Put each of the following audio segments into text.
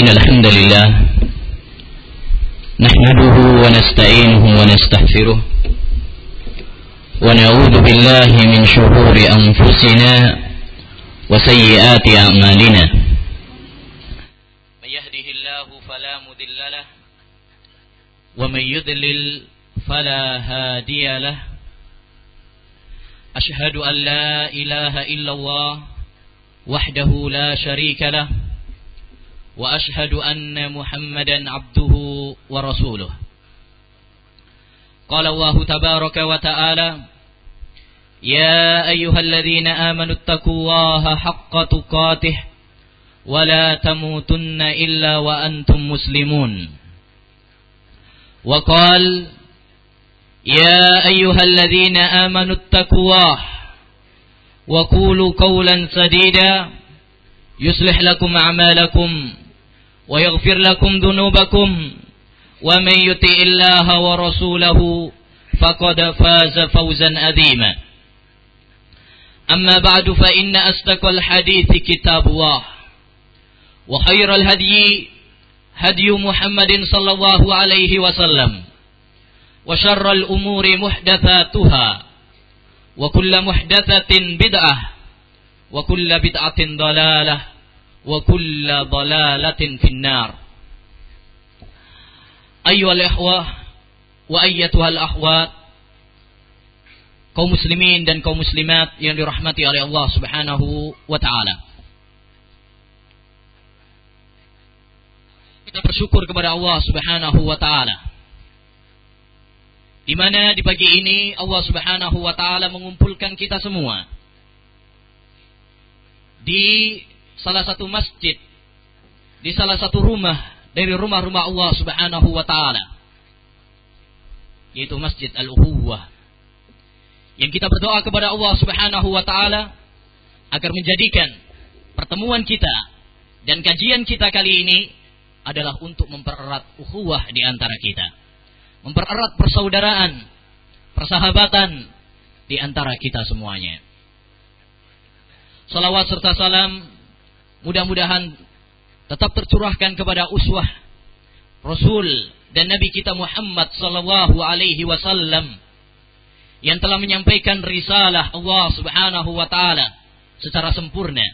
إن الحمد لله نحمده ونستعينه ونستغفره ونعوذ بالله من شرور أنفسنا وسيئات أعمالنا. من يهده الله فلا مذل له ومن يذلل فلا هادي له. أشهد أن لا إله إلا الله وحده لا شريك له وأشهد أن محمدا عبده ورسوله. قال الله تبارك وتعالى يا أيها الذين آمنوا اتقوا الله حق تقاته ولا تموتن إلا وأنتم مسلمون. وقال يا أيها الذين آمنوا اتقوا الله وقولوا قولا سديدا يصلح لكم أعمالكم ويغفر لكم ذنوبكم ومن يطع الله ورسوله فقد فاز فوزا عظيما. أما بعد فإن أصدق الحديث كتاب الله وخير الهدي هدي محمد صلى الله عليه وسلم وشر الأمور محدثاتها وكل محدثة بدعة وكل بدعة ضلالة wa kulla dalalatin finnar. Ayyuhal ikhwah wa ayyatuhal akhwat kaum muslimin dan kaum muslimat yang dirahmati oleh Allah Subhanahu wa taala. Kita bersyukur kepada Allah Subhanahu wa taala. Di mana di pagi ini Allah Subhanahu wa taala mengumpulkan kita semua di salah satu masjid, di salah satu rumah dari rumah-rumah Allah Subhanahu wa taala. Yaitu Masjid Al-Uhuwah. Yang kita berdoa kepada Allah Subhanahu wa taala agar menjadikan pertemuan kita dan kajian kita kali ini adalah untuk mempererat ukhuwah di antara kita mempererat persaudaraan, persahabatan di antara kita semuanya. Salawat serta salam mudah-mudahan tetap tercurahkan kepada uswah Rasul dan Nabi kita Muhammad sallallahu alaihi wasallam yang telah menyampaikan risalah Allah Subhanahu wa taala secara sempurna.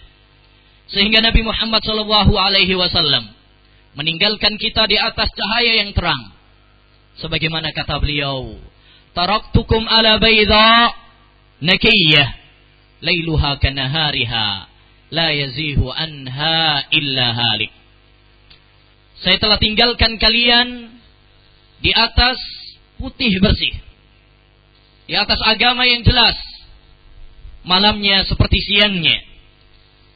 Sehingga Nabi Muhammad sallallahu alaihi wasallam meninggalkan kita di atas cahaya yang terang. Sebagaimana kata beliau taraktukum ala bayda nakiyah lailuha kanahariha la yazihu anha illa halik. Saya telah tinggalkan kalian di atas putih bersih. Di atas agama yang jelas. Malamnya seperti siangnya.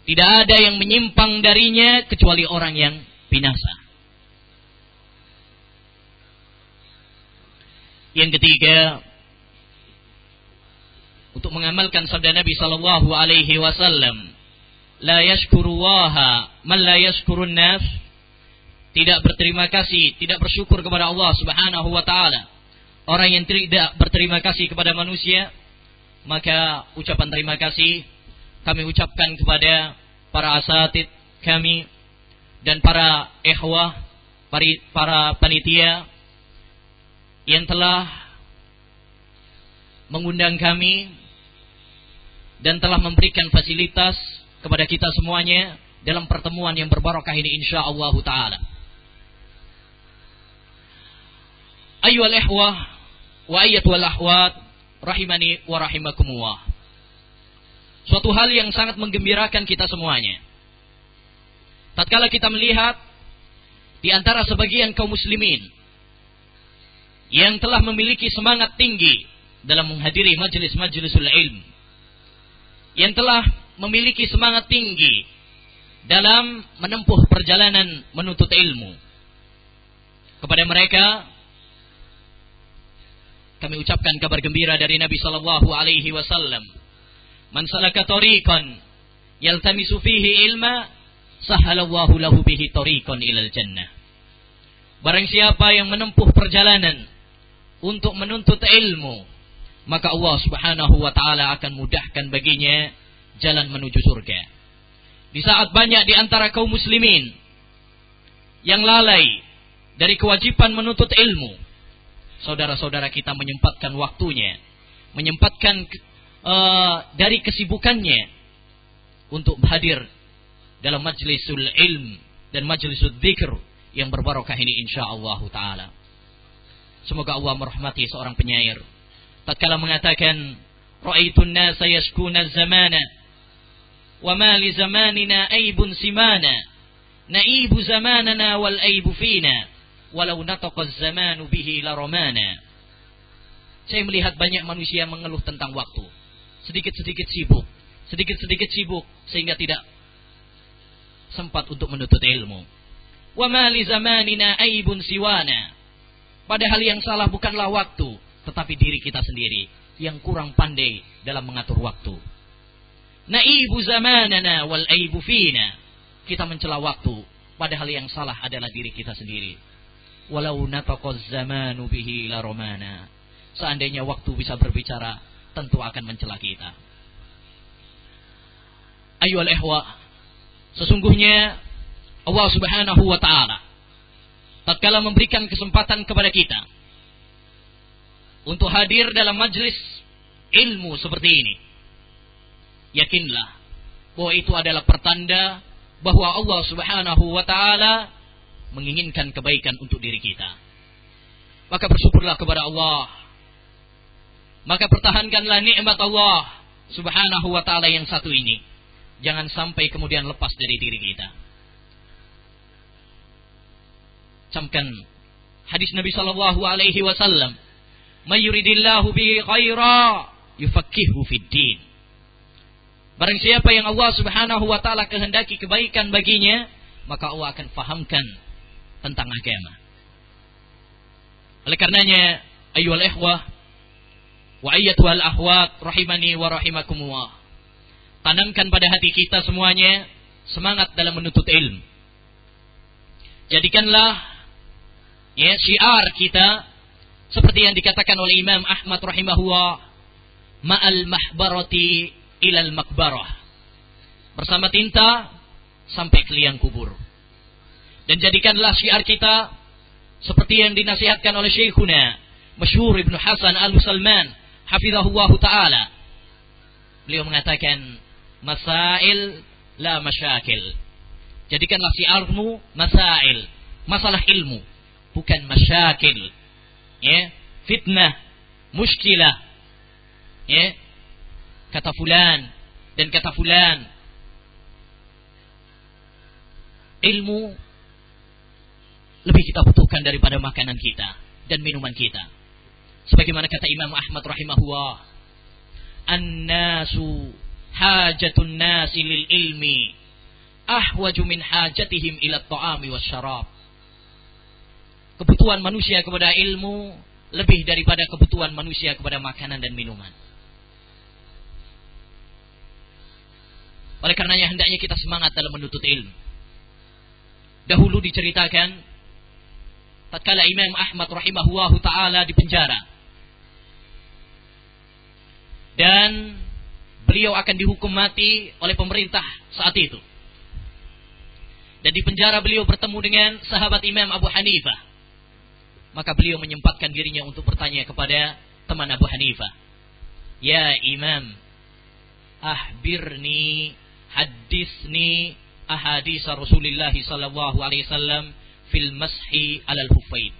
Tidak ada yang menyimpang darinya kecuali orang yang binasa. Yang ketiga, untuk mengamalkan sabda Nabi sallallahu alaihi wasallam, la yashkurullaha man la yashkurun nas. Tidak berterima kasih, tidak bersyukur kepada Allah Subhanahu wa taala. Orang yang tidak berterima kasih kepada manusia, maka ucapan terima kasih kami ucapkan kepada para asatid kami dan para ikhwah, para panitia yang telah mengundang kami dan telah memberikan fasilitas kepada kita semuanya dalam pertemuan yang berbarokah ini insyaallah taala. Ayyuhal ikhwah wa ayyatuhal akhwat rahimani wa rahimakumullah. Suatu hal yang sangat menggembirakan kita semuanya. Tatkala kita melihat di antara sebagian kaum muslimin yang telah memiliki semangat tinggi dalam menghadiri majelis-majelisul ilm yang telah memiliki semangat tinggi dalam menempuh perjalanan menuntut ilmu. Kepada mereka kami ucapkan kabar gembira dari Nabi sallallahu alaihi wasallam. Man salaka tariqan yaltamisu fihi ilma sahalallahu lahu bihi tariqan ilal jannah. Barang siapa yang menempuh perjalanan untuk menuntut ilmu, maka Allah Subhanahu wa taala akan mudahkan baginya jalan menuju surga. Di saat banyak di antara kaum muslimin yang lalai dari kewajiban menuntut ilmu, saudara-saudara kita menyempatkan waktunya, menyempatkan uh, dari kesibukannya untuk hadir dalam majlisul ilm dan majlisul dzikr yang berbarokah ini insyaallah taala. Semoga Allah merahmati seorang penyair. Tatkala mengatakan, "Ra'aitun nasa yashkuna zamana zamanina aibun simana." Naibu zamanana wal aibu fina walau nataqa zamanu bihi la romana. Saya melihat banyak manusia mengeluh tentang waktu. Sedikit-sedikit sibuk, sedikit-sedikit sibuk sehingga tidak sempat untuk menuntut ilmu. Wa ma li zamanina aibun siwana. Padahal yang salah bukanlah waktu, tetapi diri kita sendiri yang kurang pandai dalam mengatur waktu. Naibu zamanana wal aibu fina. Kita mencela waktu, padahal yang salah adalah diri kita sendiri. Walau nataqaz zamanu bihi la romana. Seandainya waktu bisa berbicara, tentu akan mencela kita. Ayo ihwa, sesungguhnya Allah Subhanahu wa taala tatkala memberikan kesempatan kepada kita untuk hadir dalam majlis ilmu seperti ini yakinlah bahwa itu adalah pertanda bahwa Allah Subhanahu wa taala menginginkan kebaikan untuk diri kita. Maka bersyukurlah kepada Allah. Maka pertahankanlah nikmat Allah Subhanahu wa taala yang satu ini. Jangan sampai kemudian lepas dari diri kita. Camkan hadis Nabi sallallahu alaihi wasallam, "May yuridillahu bihi khaira yufaqihu fid din." Barang siapa yang Allah Subhanahu wa taala kehendaki kebaikan baginya, maka Allah akan fahamkan tentang agama. Oleh karenanya, ayyuhal ikhwah wa ayyatuhal ahwat rahimani wa rahimakumullah. Tanamkan pada hati kita semuanya semangat dalam menuntut ilmu. Jadikanlah ya syiar kita seperti yang dikatakan oleh Imam Ahmad rahimahullah ma'al mahbarati ilal makbarah. Bersama tinta sampai ke liang kubur. Dan jadikanlah syiar kita seperti yang dinasihatkan oleh Syekhuna Masyhur Ibnu Hasan Al-Salman hafizahullah taala. Beliau mengatakan masail la masyakil. Jadikanlah syiarmu masail masalah ilmu bukan masyakil. Ya fitnah muskilah ya kata fulan. Dan kata fulan. Ilmu lebih kita butuhkan daripada makanan kita dan minuman kita. Sebagaimana kata Imam Ahmad rahimahullah an-nasu hajatun nasi lil ilmi ahwaju min hajatihim ila ta'ami syarab kebutuhan manusia kepada ilmu lebih daripada kebutuhan manusia kepada makanan dan minuman. Oleh karenanya hendaknya kita semangat dalam menuntut ilmu. Dahulu diceritakan tatkala Imam Ahmad rahimahullahu taala di penjara. Dan beliau akan dihukum mati oleh pemerintah saat itu. Dan di penjara beliau bertemu dengan sahabat Imam Abu Hanifah maka beliau menyempatkan dirinya untuk bertanya kepada teman Abu Hanifah. Ya Imam, ahbirni, hadisni ahadis Rasulullah sallallahu alaihi wasallam fil mashi alal hufain.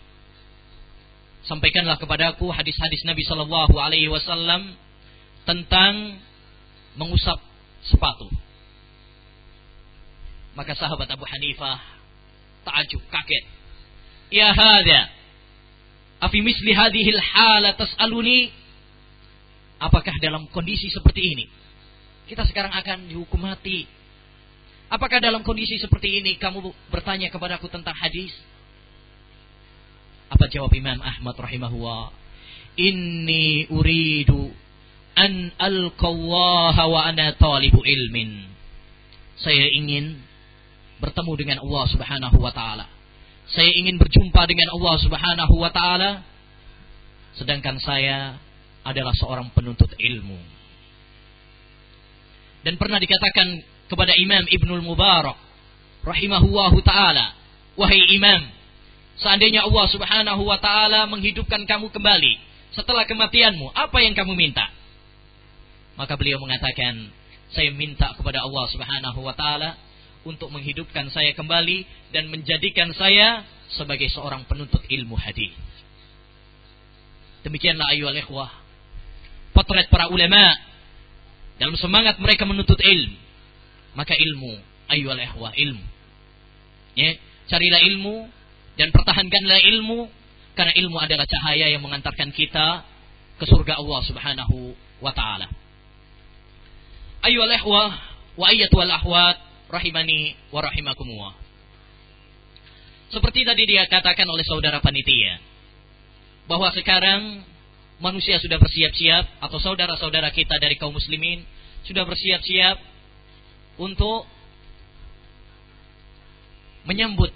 Sampaikanlah kepadaku hadis-hadis Nabi sallallahu alaihi wasallam tentang mengusap sepatu. Maka sahabat Abu Hanifah takjub kaget. Ya hada, Afi misli hadhil hala tas'aluni apakah dalam kondisi seperti ini kita sekarang akan dihukum mati. Apakah dalam kondisi seperti ini kamu bertanya kepadaku tentang hadis? Apa jawab Imam Ahmad rahimahullah? Inni uridu an alqallaha wa ana talibu ilmin. Saya ingin bertemu dengan Allah Subhanahu wa taala. Saya ingin berjumpa dengan Allah Subhanahu wa taala. Sedangkan saya adalah seorang penuntut ilmu. Dan pernah dikatakan kepada Imam Ibnul Mubarak rahimahullahu taala wahai imam, seandainya Allah Subhanahu wa taala menghidupkan kamu kembali setelah kematianmu, apa yang kamu minta? Maka beliau mengatakan, saya minta kepada Allah Subhanahu wa taala untuk menghidupkan saya kembali dan menjadikan saya sebagai seorang penuntut ilmu hadis. Demikianlah ayu ikhwah. Potret para ulama dalam semangat mereka menuntut ilmu. Maka ilmu, ayu ikhwah, ilmu. Ya, carilah ilmu dan pertahankanlah ilmu karena ilmu adalah cahaya yang mengantarkan kita ke surga Allah Subhanahu wa taala. Ayu ikhwah wa ayyatul ahwat rahimani wa rahimakumullah. Seperti tadi dia katakan oleh saudara panitia bahwa sekarang manusia sudah bersiap-siap atau saudara-saudara kita dari kaum muslimin sudah bersiap-siap untuk menyambut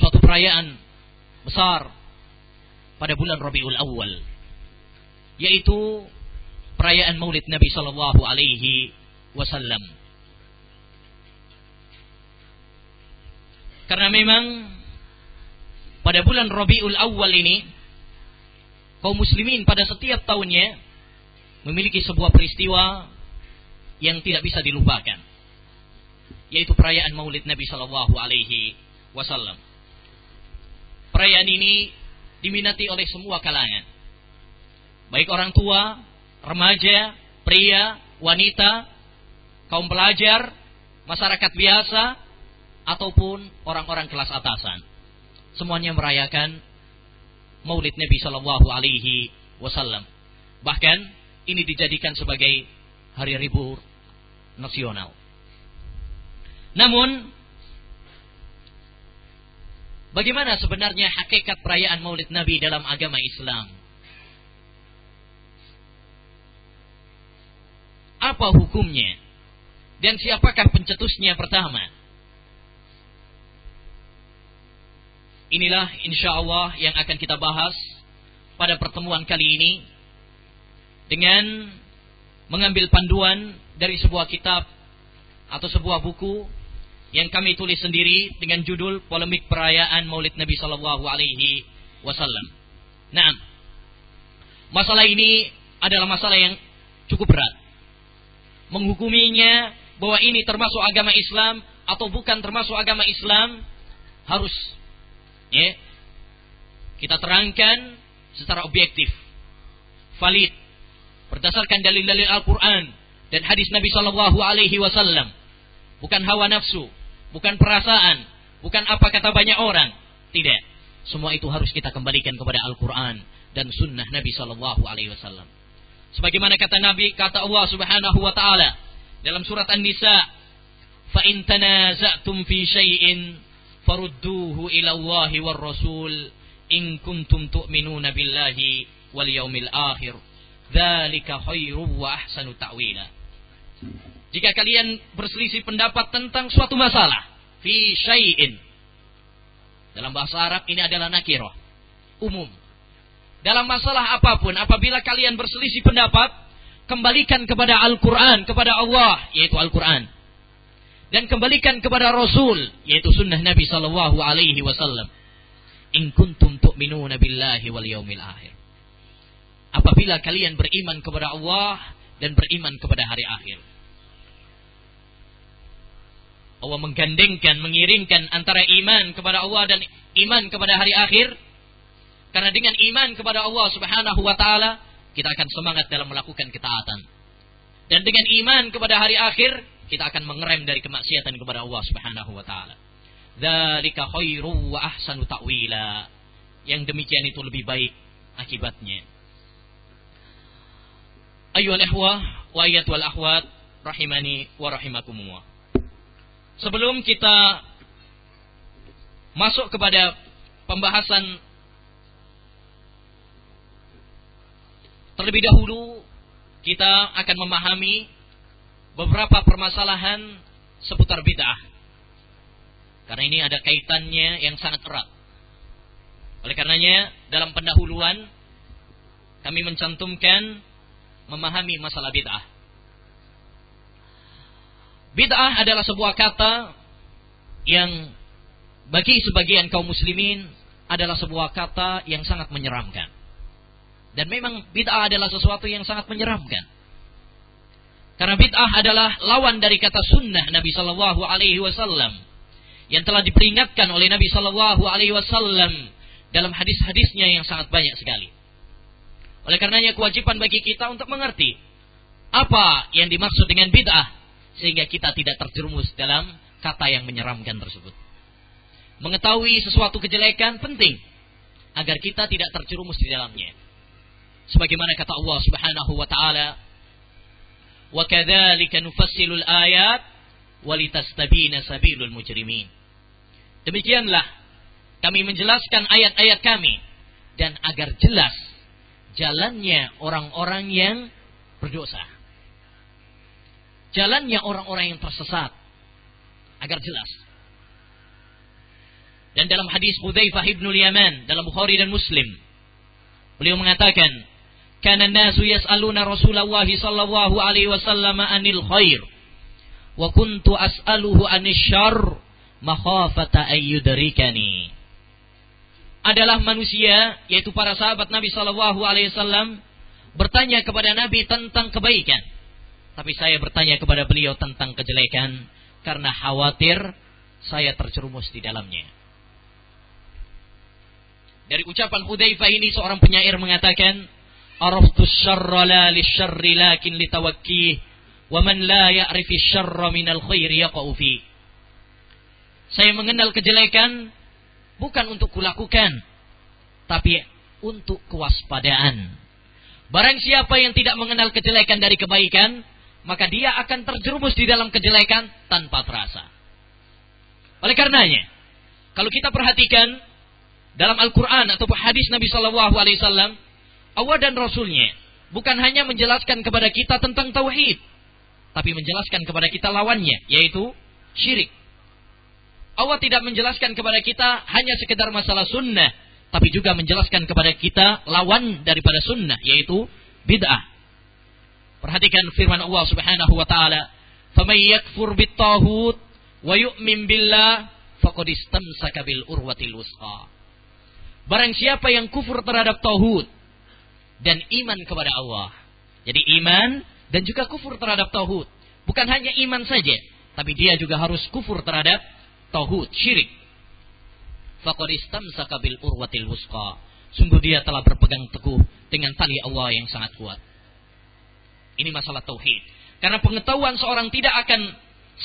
suatu perayaan besar pada bulan Rabiul Awal yaitu perayaan Maulid Nabi sallallahu alaihi wasallam. Karena memang pada bulan Rabiul Awal ini kaum muslimin pada setiap tahunnya memiliki sebuah peristiwa yang tidak bisa dilupakan yaitu perayaan Maulid Nabi Shallallahu alaihi wasallam. Perayaan ini diminati oleh semua kalangan. Baik orang tua, remaja, pria, wanita, kaum pelajar, masyarakat biasa, ataupun orang-orang kelas atasan. Semuanya merayakan Maulid Nabi Shallallahu Alaihi Wasallam. Bahkan ini dijadikan sebagai hari libur nasional. Namun, bagaimana sebenarnya hakikat perayaan Maulid Nabi dalam agama Islam? Apa hukumnya? Dan siapakah pencetusnya pertama? Inilah insya Allah yang akan kita bahas pada pertemuan kali ini dengan mengambil panduan dari sebuah kitab atau sebuah buku yang kami tulis sendiri dengan judul polemik perayaan Maulid Nabi Shallallahu Alaihi Wasallam. Nah, masalah ini adalah masalah yang cukup berat. Menghukuminya bahwa ini termasuk agama Islam atau bukan termasuk agama Islam harus Ya. Kita terangkan secara objektif, valid, berdasarkan dalil-dalil Al-Quran dan hadis Nabi Shallallahu Alaihi Wasallam, bukan hawa nafsu, bukan perasaan, bukan apa kata banyak orang, tidak. Semua itu harus kita kembalikan kepada Al-Quran dan Sunnah Nabi Shallallahu Alaihi Wasallam. Sebagaimana kata Nabi, kata Allah Subhanahu Wa Taala dalam surat An-Nisa, "Fa in tanaza'tum fi syai'in farudduhu ila Allah war Rasul in kuntum tu'minuna billahi wal yaumil akhir. Dzalika khairu wa ahsanu ta'wila. Jika kalian berselisih pendapat tentang suatu masalah, fi syai'in. Dalam bahasa Arab ini adalah nakirah, umum. Dalam masalah apa pun, apabila kalian berselisih pendapat, kembalikan kepada Al-Quran, kepada Allah, yaitu Al-Quran dan kembalikan kepada Rasul yaitu sunnah Nabi sallallahu alaihi wasallam. In kuntum tu'minuna billahi wal yaumil akhir. Apabila kalian beriman kepada Allah dan beriman kepada hari akhir. Allah menggandengkan, mengiringkan antara iman kepada Allah dan iman kepada hari akhir. Karena dengan iman kepada Allah Subhanahu wa taala, kita akan semangat dalam melakukan ketaatan. Dan dengan iman kepada hari akhir, kita akan mengerem dari kemaksiatan kepada Allah Subhanahu wa taala. Dzalika khairu wa ahsanu ta'wila. Yang demikian itu lebih baik akibatnya. Ayyuhal ikhwah wa ayyatul akhwat rahimani wa rahimakumullah. Sebelum kita masuk kepada pembahasan terlebih dahulu kita akan memahami beberapa permasalahan seputar bid'ah. Karena ini ada kaitannya yang sangat erat. Oleh karenanya dalam pendahuluan kami mencantumkan memahami masalah bid'ah. Bid'ah adalah sebuah kata yang bagi sebagian kaum muslimin adalah sebuah kata yang sangat menyeramkan. Dan memang bid'ah adalah sesuatu yang sangat menyeramkan. Karena bid'ah adalah lawan dari kata sunnah Nabi Shallallahu Alaihi Wasallam yang telah diperingatkan oleh Nabi Shallallahu Alaihi Wasallam dalam hadis-hadisnya yang sangat banyak sekali. Oleh karenanya kewajiban bagi kita untuk mengerti apa yang dimaksud dengan bid'ah sehingga kita tidak terjerumus dalam kata yang menyeramkan tersebut. Mengetahui sesuatu kejelekan penting agar kita tidak terjerumus di dalamnya. Sebagaimana kata Allah Subhanahu wa taala, "Wa kadzalika nufassilul ayat walitastabina sabilul mujrimin." Demikianlah kami menjelaskan ayat-ayat kami dan agar jelas jalannya orang-orang yang berdosa. Jalannya orang-orang yang tersesat agar jelas. Dan dalam hadis Hudzaifah ibn Yaman dalam Bukhari dan Muslim, beliau mengatakan, "Kana nasu yas'aluna Rasulullah sallallahu alaihi wasallam anil khair, wa kuntu as'aluhu anil syarr makhafata ayyudrikani." Adalah manusia, yaitu para sahabat Nabi sallallahu alaihi wasallam bertanya kepada Nabi tentang kebaikan. Tapi saya bertanya kepada beliau tentang kejelekan karena khawatir saya terjerumus di dalamnya. Dari ucapan Hudzaifah ini seorang penyair mengatakan, "Araftu syarra la lisyarri lakin litawakkih, wa man la ya'rifi syarra minal khairi yaqa'u fi." Saya mengenal kejelekan bukan untuk kulakukan, tapi untuk kewaspadaan. Barang siapa yang tidak mengenal kejelekan dari kebaikan, maka dia akan terjerumus di dalam kejelekan tanpa terasa. Oleh karenanya, kalau kita perhatikan dalam Al-Quran ataupun hadis Nabi Shallallahu Alaihi Wasallam, Allah dan Rasulnya bukan hanya menjelaskan kepada kita tentang tauhid, tapi menjelaskan kepada kita lawannya, yaitu syirik. Allah tidak menjelaskan kepada kita hanya sekedar masalah sunnah, tapi juga menjelaskan kepada kita lawan daripada sunnah, yaitu bid'ah. Perhatikan firman Allah Subhanahu wa taala, "Faman yakfur bit-taghut wa yu'min billah faqad istamsaka bil urwatil wusqa." Barang siapa yang kufur terhadap tauhid dan iman kepada Allah. Jadi iman dan juga kufur terhadap tauhid. Bukan hanya iman saja, tapi dia juga harus kufur terhadap tauhid, syirik. Faqad istamsaka bil urwatil wusqa. Sungguh dia telah berpegang teguh dengan tali Allah yang sangat kuat. Ini masalah tauhid. Karena pengetahuan seorang tidak akan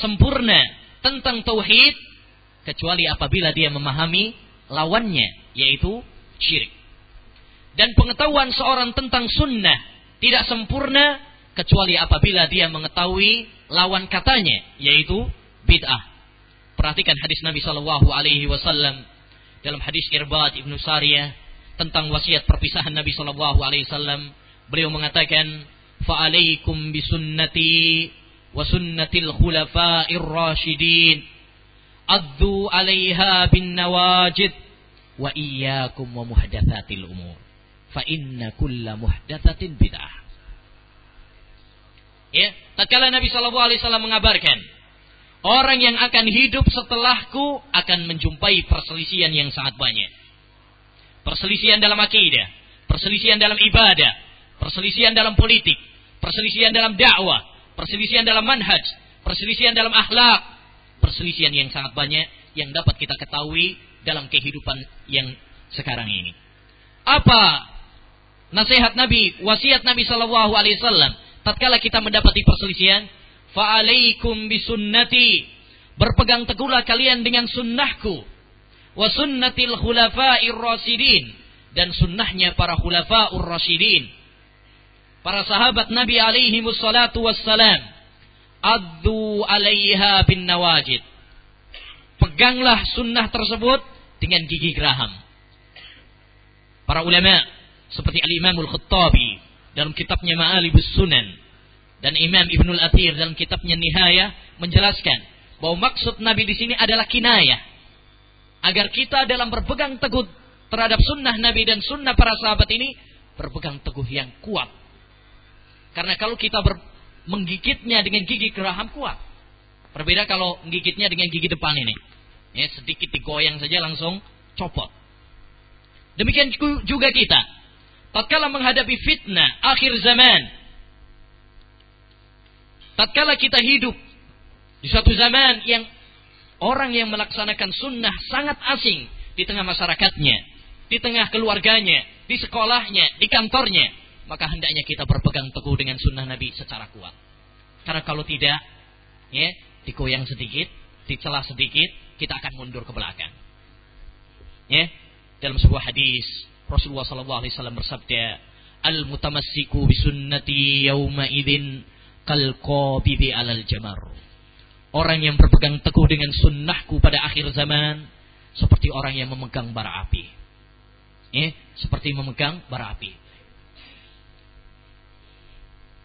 sempurna tentang tauhid kecuali apabila dia memahami lawannya yaitu syirik. Dan pengetahuan seorang tentang sunnah tidak sempurna kecuali apabila dia mengetahui lawan katanya yaitu bid'ah. Perhatikan hadis Nabi Shallallahu Alaihi Wasallam dalam hadis Irbad ibnu Sariyah tentang wasiat perpisahan Nabi Shallallahu Alaihi Wasallam. Beliau mengatakan, "Fa'alaikum bisunnati wa sunnatil khulafa'ir rasyidin." addu 'alaiha bin nawajid wa iyyakum wa muhdatsatil umur fa inna kulla muhdatsatin bid'ah. Ya tatkala Nabi sallallahu alaihi wasallam mengabarkan orang yang akan hidup setelahku akan menjumpai perselisihan yang sangat banyak. Perselisihan dalam akidah perselisihan dalam ibadah perselisihan dalam politik perselisihan dalam dakwah perselisihan dalam manhaj perselisihan dalam akhlak. Perselisihan yang sangat banyak yang dapat kita ketahui dalam kehidupan yang sekarang ini. Apa nasihat Nabi, wasiat Nabi Shallallahu Alaihi Wasallam? Tatkala kita mendapati perselisihan, fa'alaikum bisunnati. Berpegang teguhlah kalian dengan sunnahku. Wa sunnatil khulafa'ir. Dan sunnahnya para khulafa'ur rasidin. Para sahabat Nabi alaihi wassalatu wassalam addu alaiha bin nawajid. Peganglah sunnah tersebut dengan gigi geraham. Para ulama seperti Al-Imam Al-Khattabi dalam kitabnya Ma'alibus Sunan dan Imam Ibnul Athir dalam kitabnya Nihayah menjelaskan bahwa maksud Nabi di sini adalah kinayah agar kita dalam berpegang teguh terhadap sunnah Nabi dan sunnah para sahabat ini berpegang teguh yang kuat. Karena kalau kita ber, menggigitnya dengan gigi geraham kuat. Berbeda kalau menggigitnya dengan gigi depan ini. Ya, sedikit digoyang saja langsung copot. Demikian juga kita. Tatkala menghadapi fitnah akhir zaman. Tatkala kita hidup di suatu zaman yang orang yang melaksanakan sunnah sangat asing di tengah masyarakatnya, di tengah keluarganya, di sekolahnya, di kantornya, maka hendaknya kita berpegang teguh dengan sunnah Nabi secara kuat. Karena kalau tidak, ya, digoyang sedikit, dicela sedikit, kita akan mundur ke belakang. Ya, dalam sebuah hadis Rasulullah wasallam bersabda, "Al mutamassiku bi sunnati yauma idzin kal qabidi alal jamar." Orang yang berpegang teguh dengan sunnahku pada akhir zaman seperti orang yang memegang bara api. Eh, seperti memegang bara api.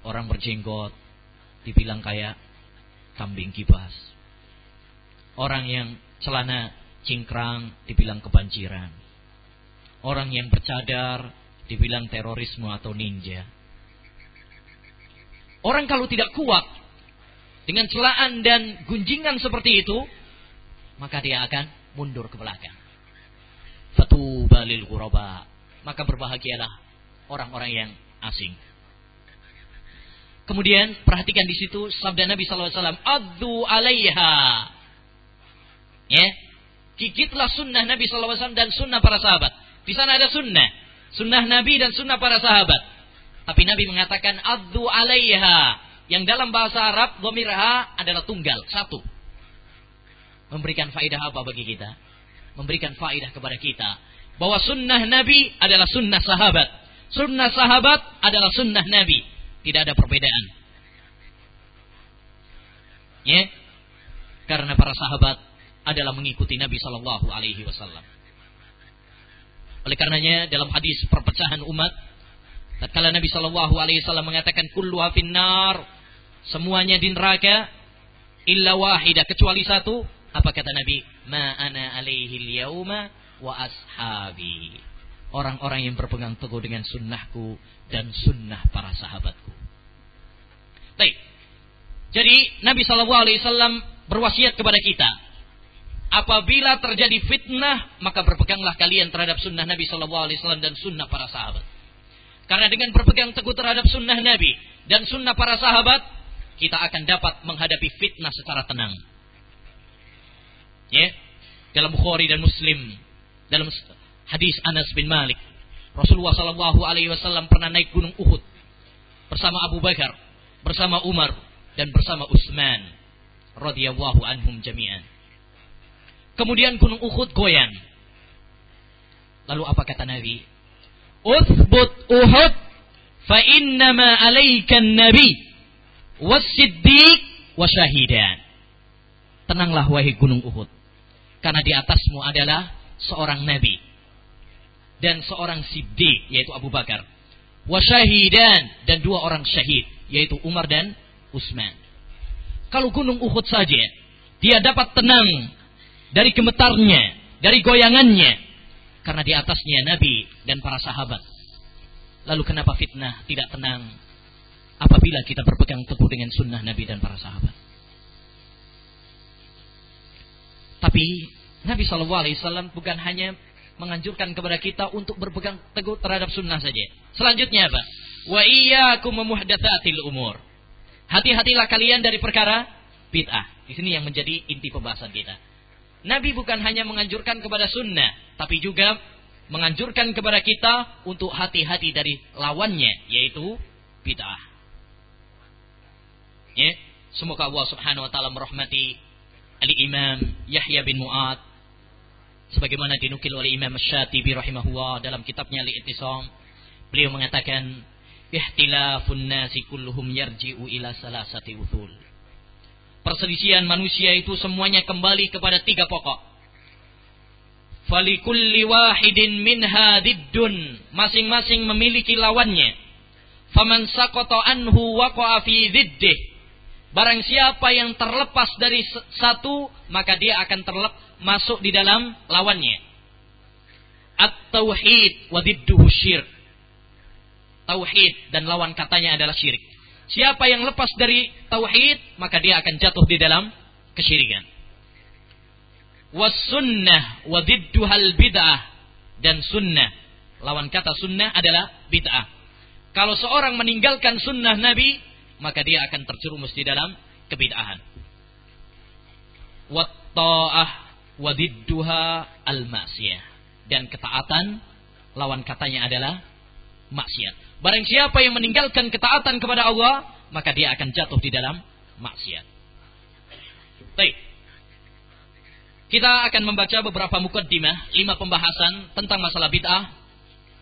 Orang berjenggot dibilang kayak kambing kibas. Orang yang celana cingkrang dibilang kebanjiran. Orang yang bercadar dibilang terorisme atau ninja. Orang kalau tidak kuat dengan celaan dan gunjingan seperti itu, maka dia akan mundur ke belakang. Fatu balil ghuraba. Maka berbahagialah orang-orang yang asing. Kemudian perhatikan di situ sabda Nabi SAW. Addu alaiha. Ya. Gigitlah sunnah Nabi SAW dan sunnah para sahabat. Di sana ada sunnah. Sunnah Nabi dan sunnah para sahabat. Tapi Nabi mengatakan addu alaiha. Yang dalam bahasa Arab, gomirha adalah tunggal, satu. Memberikan faedah apa bagi kita? Memberikan faedah kepada kita. Bahwa sunnah Nabi adalah sunnah sahabat. Sunnah sahabat adalah sunnah Nabi. Tidak ada perbedaan. Ya, karena para sahabat adalah mengikuti Nabi Shallallahu Alaihi Wasallam. Oleh karenanya dalam hadis perpecahan umat, tatkala Nabi Shallallahu Alaihi Wasallam mengatakan kullu finnar, semuanya di neraka, illa wahidah kecuali satu, apa kata Nabi? Ma ana alaihi yauma wa ashabi. Orang-orang yang berpegang teguh dengan sunnahku dan sunnah para sahabatku. Baik. Jadi Nabi Shallallahu Alaihi Wasallam berwasiat kepada kita. Apabila terjadi fitnah, maka berpeganglah kalian terhadap sunnah Nabi Shallallahu Alaihi Wasallam dan sunnah para sahabat. Karena dengan berpegang teguh terhadap sunnah Nabi dan sunnah para sahabat, kita akan dapat menghadapi fitnah secara tenang. Ya, dalam Bukhari dan Muslim, dalam hadis Anas bin Malik, Rasulullah Shallallahu Alaihi Wasallam pernah naik gunung Uhud bersama Abu Bakar, bersama Umar, dan bersama Utsman radhiyallahu anhum jami'an. Kemudian gunung Uhud goyang. Lalu apa kata Nabi? Uthbut Uhud fa innama alaikan nabi was-siddiq wasyahidan. Tenanglah wahai gunung Uhud karena di atasmu adalah seorang nabi dan seorang siddiq yaitu Abu Bakar. Wasyahidan dan dua orang syahid yaitu Umar dan Utsman. Kalau gunung Uhud saja dia dapat tenang dari gemetarnya, dari goyangannya karena di atasnya Nabi dan para sahabat. Lalu kenapa fitnah tidak tenang apabila kita berpegang teguh dengan sunnah Nabi dan para sahabat? Tapi Nabi Shallallahu Alaihi Wasallam bukan hanya menganjurkan kepada kita untuk berpegang teguh terhadap sunnah saja. Selanjutnya apa? Wa iyyakum muhdatsatil umur. Hati-hatilah kalian dari perkara bid'ah. Di sini yang menjadi inti pembahasan kita. Nabi bukan hanya menganjurkan kepada sunnah, tapi juga menganjurkan kepada kita untuk hati-hati dari lawannya, yaitu bid'ah. Ya, semoga Allah Subhanahu wa taala merahmati Al-Imam Yahya bin Mu'ad sebagaimana dinukil oleh Imam Syatibi rahimahullah dalam kitabnya Al-Ittisam beliau mengatakan ihtilafun nasi kulluhum yarji'u ila salasati uthul perselisihan manusia itu semuanya kembali kepada tiga pokok falikulli wahidin minha diddun masing-masing memiliki lawannya faman saqata anhu waqa'a fi diddih Barang siapa yang terlepas dari satu, maka dia akan terlep masuk di dalam lawannya. At-tauhid wa syirk. Tauhid dan lawan katanya adalah syirik. Siapa yang lepas dari tauhid, maka dia akan jatuh di dalam kesyirikan. Wa didduhal bid'ah dan sunnah. Lawan kata sunnah adalah bid'ah. Kalau seorang meninggalkan sunnah Nabi, maka dia akan terjerumus di dalam kebid'ahan. Wat ta'ah wa didduha al masiyah. Dan ketaatan lawan katanya adalah maksiat. Barang siapa yang meninggalkan ketaatan kepada Allah, maka dia akan jatuh di dalam maksiat. Baik. Kita akan membaca beberapa mukaddimah, lima pembahasan tentang masalah bid'ah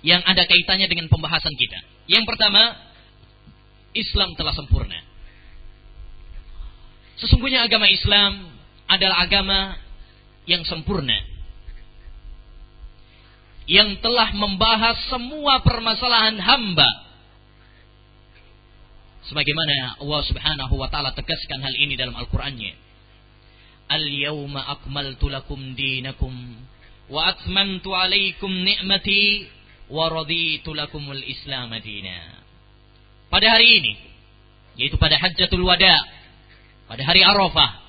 yang ada kaitannya dengan pembahasan kita. Yang pertama, Islam telah sempurna. Sesungguhnya agama Islam adalah agama yang sempurna. Yang telah membahas semua permasalahan hamba. Sebagaimana Allah subhanahu wa ta'ala tegaskan hal ini dalam Al-Qurannya. Al-yawma akmaltu lakum dinakum wa atmamtu alaikum ni'mati wa raditu lakumul islam dina. Pada hari ini, yaitu pada Hajjatul Wada, pada hari Arafah,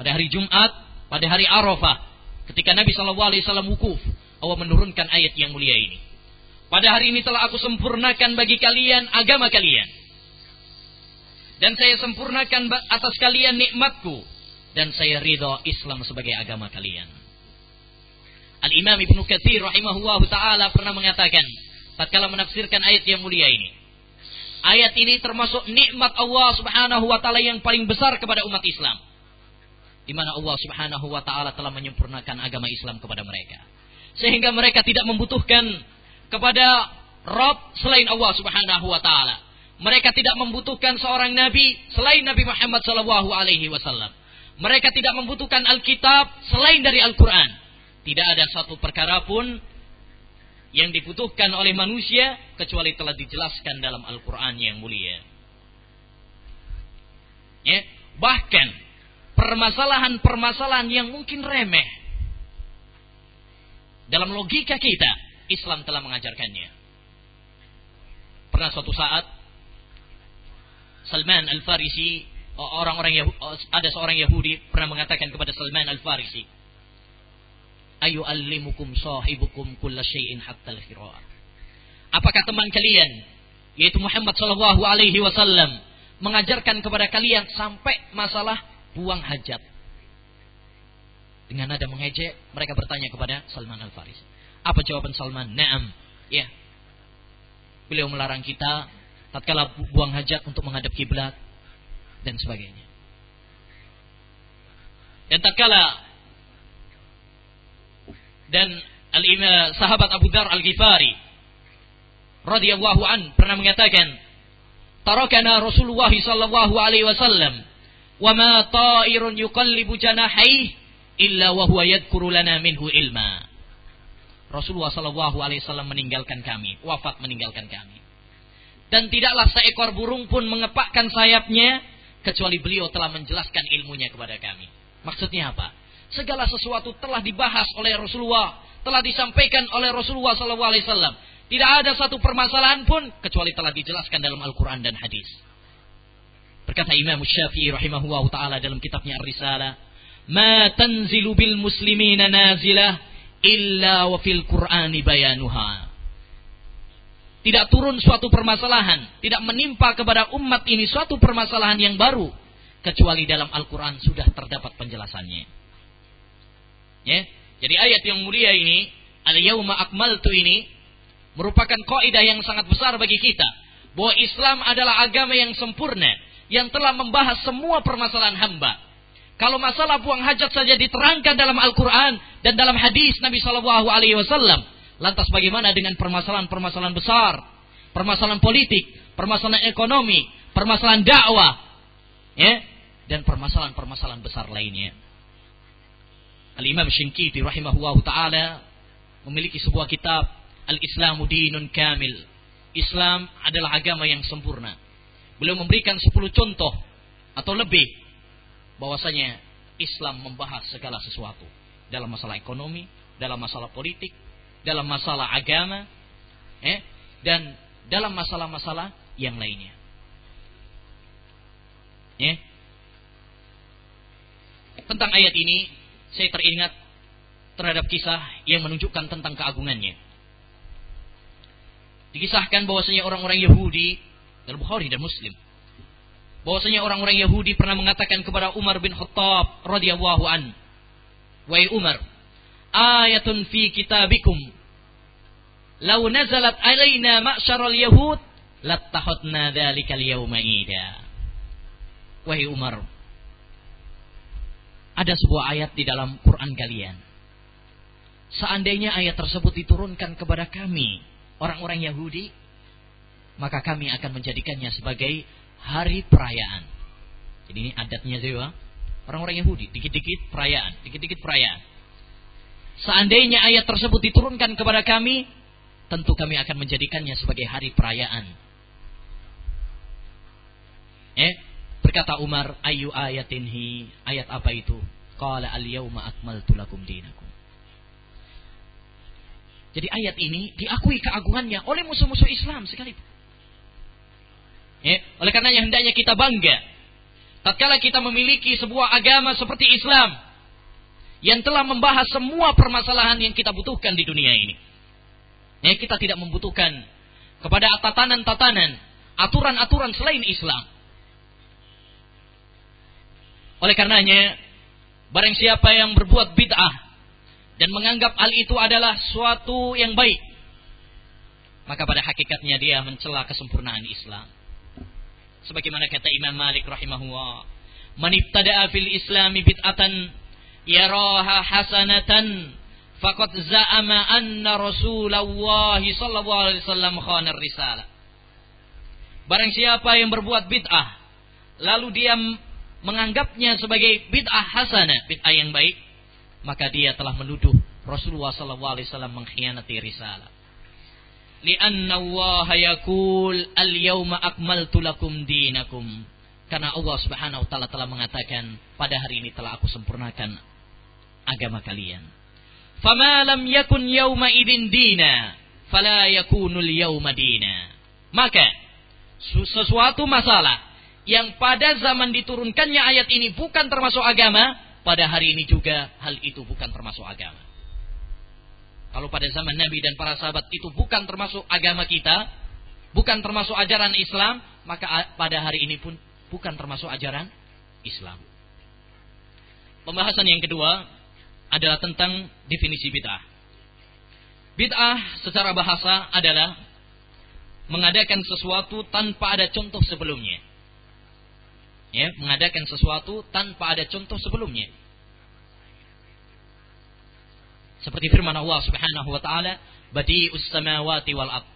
pada hari Jumat, pada hari Arafah, ketika Nabi Shallallahu alaihi wasallam wukuf, Allah menurunkan ayat yang mulia ini. Pada hari ini telah aku sempurnakan bagi kalian agama kalian. Dan saya sempurnakan atas kalian nikmatku dan saya ridho Islam sebagai agama kalian. Al-Imam Ibnu Katsir rahimahullah taala pernah mengatakan tatkala menafsirkan ayat yang mulia ini. Ayat ini termasuk nikmat Allah Subhanahu wa taala yang paling besar kepada umat Islam. Di mana Allah Subhanahu wa taala telah menyempurnakan agama Islam kepada mereka. Sehingga mereka tidak membutuhkan kepada Rob selain Allah Subhanahu wa taala. Mereka tidak membutuhkan seorang nabi selain Nabi Muhammad sallallahu alaihi wasallam. Mereka tidak membutuhkan Alkitab selain dari Al-Quran. Tidak ada satu perkara pun yang dibutuhkan oleh manusia kecuali telah dijelaskan dalam Al-Quran yang mulia. Ya, bahkan permasalahan-permasalahan yang mungkin remeh dalam logika kita, Islam telah mengajarkannya. Pernah suatu saat Salman Al-Farisi orang-orang ada seorang Yahudi pernah mengatakan kepada Salman Al-Farisi, "Ayu allimukum sahibukum kulla syai'in hatta Apakah teman kalian yaitu Muhammad sallallahu alaihi wasallam mengajarkan kepada kalian sampai masalah buang hajat? Dengan nada mengejek, mereka bertanya kepada Salman Al-Farisi. Apa jawaban Salman? Naam. Ya. Beliau melarang kita tatkala buang hajat untuk menghadap kiblat dan sebagainya. Dan tak kala dan al sahabat Abu Dar Al-Ghifari radhiyallahu an pernah mengatakan tarakana Rasulullah sallallahu alaihi wasallam wa ma ta'irun yuqallibu janahihi illa wa huwa yadhkuru lana minhu ilma Rasulullah sallallahu alaihi wasallam meninggalkan kami wafat meninggalkan kami dan tidaklah seekor burung pun mengepakkan sayapnya kecuali beliau telah menjelaskan ilmunya kepada kami. Maksudnya apa? Segala sesuatu telah dibahas oleh Rasulullah, telah disampaikan oleh Rasulullah SAW. Tidak ada satu permasalahan pun kecuali telah dijelaskan dalam Al-Quran dan hadis. Berkata Imam Syafi'i rahimahullah taala dalam kitabnya Ar-Risalah, "Ma tanzilu bil muslimina nazilah illa wa fil Qur'ani bayanuha." tidak turun suatu permasalahan, tidak menimpa kepada umat ini suatu permasalahan yang baru kecuali dalam Al-Qur'an sudah terdapat penjelasannya. Ya. Jadi ayat yang mulia ini, al-yauma akmaltu ini merupakan kaidah yang sangat besar bagi kita bahwa Islam adalah agama yang sempurna yang telah membahas semua permasalahan hamba. Kalau masalah buang hajat saja diterangkan dalam Al-Quran dan dalam hadis Nabi Shallallahu Alaihi Wasallam, Lantas bagaimana dengan permasalahan-permasalahan besar? Permasalahan politik, permasalahan ekonomi, permasalahan dakwah, ya, dan permasalahan-permasalahan besar lainnya. Al-Imam Shinkiti rahimahullah ta'ala memiliki sebuah kitab Al-Islamu Dinun Kamil. Islam adalah agama yang sempurna. Beliau memberikan 10 contoh atau lebih bahwasanya Islam membahas segala sesuatu dalam masalah ekonomi, dalam masalah politik, dalam masalah agama, eh, dan dalam masalah-masalah yang lainnya. Eh. Tentang ayat ini, saya teringat terhadap kisah yang menunjukkan tentang keagungannya. Dikisahkan bahwasanya orang-orang Yahudi dalam Bukhari dan Muslim bahwasanya orang-orang Yahudi pernah mengatakan kepada Umar bin Khattab radhiyallahu an, "Wahai Umar, ayatun fi kitabikum law nazalat alaina ma'syaral yahud lattahadna dzalikal yawma ida." Wahai Umar, ada sebuah ayat di dalam Quran kalian. Seandainya ayat tersebut diturunkan kepada kami, orang-orang Yahudi, maka kami akan menjadikannya sebagai hari perayaan. Jadi ini adatnya juga orang-orang Yahudi, dikit-dikit perayaan, dikit-dikit perayaan. Seandainya ayat tersebut diturunkan kepada kami, tentu kami akan menjadikannya sebagai hari perayaan. Eh, berkata Umar, ayu ayatinhi, ayat apa itu? Qala al-yawma akmaltu lakum dinakum. Jadi ayat ini diakui keagungannya oleh musuh-musuh Islam sekalipun. Ya, oleh karenanya hendaknya kita bangga. Tatkala kita memiliki sebuah agama seperti Islam yang telah membahas semua permasalahan yang kita butuhkan di dunia ini. Ya, kita tidak membutuhkan kepada tatanan-tatanan, aturan-aturan selain Islam. Oleh karenanya, barang siapa yang berbuat bid'ah dan menganggap hal itu adalah suatu yang baik, maka pada hakikatnya dia mencela kesempurnaan Islam sebagaimana kata Imam Malik rahimahullah. Man ibtada'a fil islami bid'atan yaraha hasanatan faqad za'ama anna Rasulullah sallallahu alaihi wasallam khana risalah barang siapa yang berbuat bid'ah lalu dia menganggapnya sebagai bid'ah hasanah bid'ah yang baik maka dia telah menuduh Rasulullah sallallahu alaihi wasallam mengkhianati risalah lianna Allah yaqul al-yawma akmaltu lakum dinakum. Karena Allah Subhanahu wa taala telah mengatakan pada hari ini telah aku sempurnakan agama kalian. Fama lam yakun yawma idin dina, fala yakunul yawma dina. Maka sesuatu masalah yang pada zaman diturunkannya ayat ini bukan termasuk agama, pada hari ini juga hal itu bukan termasuk agama. Kalau pada zaman Nabi dan para sahabat itu bukan termasuk agama kita, bukan termasuk ajaran Islam, maka pada hari ini pun bukan termasuk ajaran Islam. Pembahasan yang kedua adalah tentang definisi bid'ah. Bid'ah secara bahasa adalah mengadakan sesuatu tanpa ada contoh sebelumnya. Ya, mengadakan sesuatu tanpa ada contoh sebelumnya. Seperti firman Allah Subhanahu wa taala, "Badi'us samawati wal ard."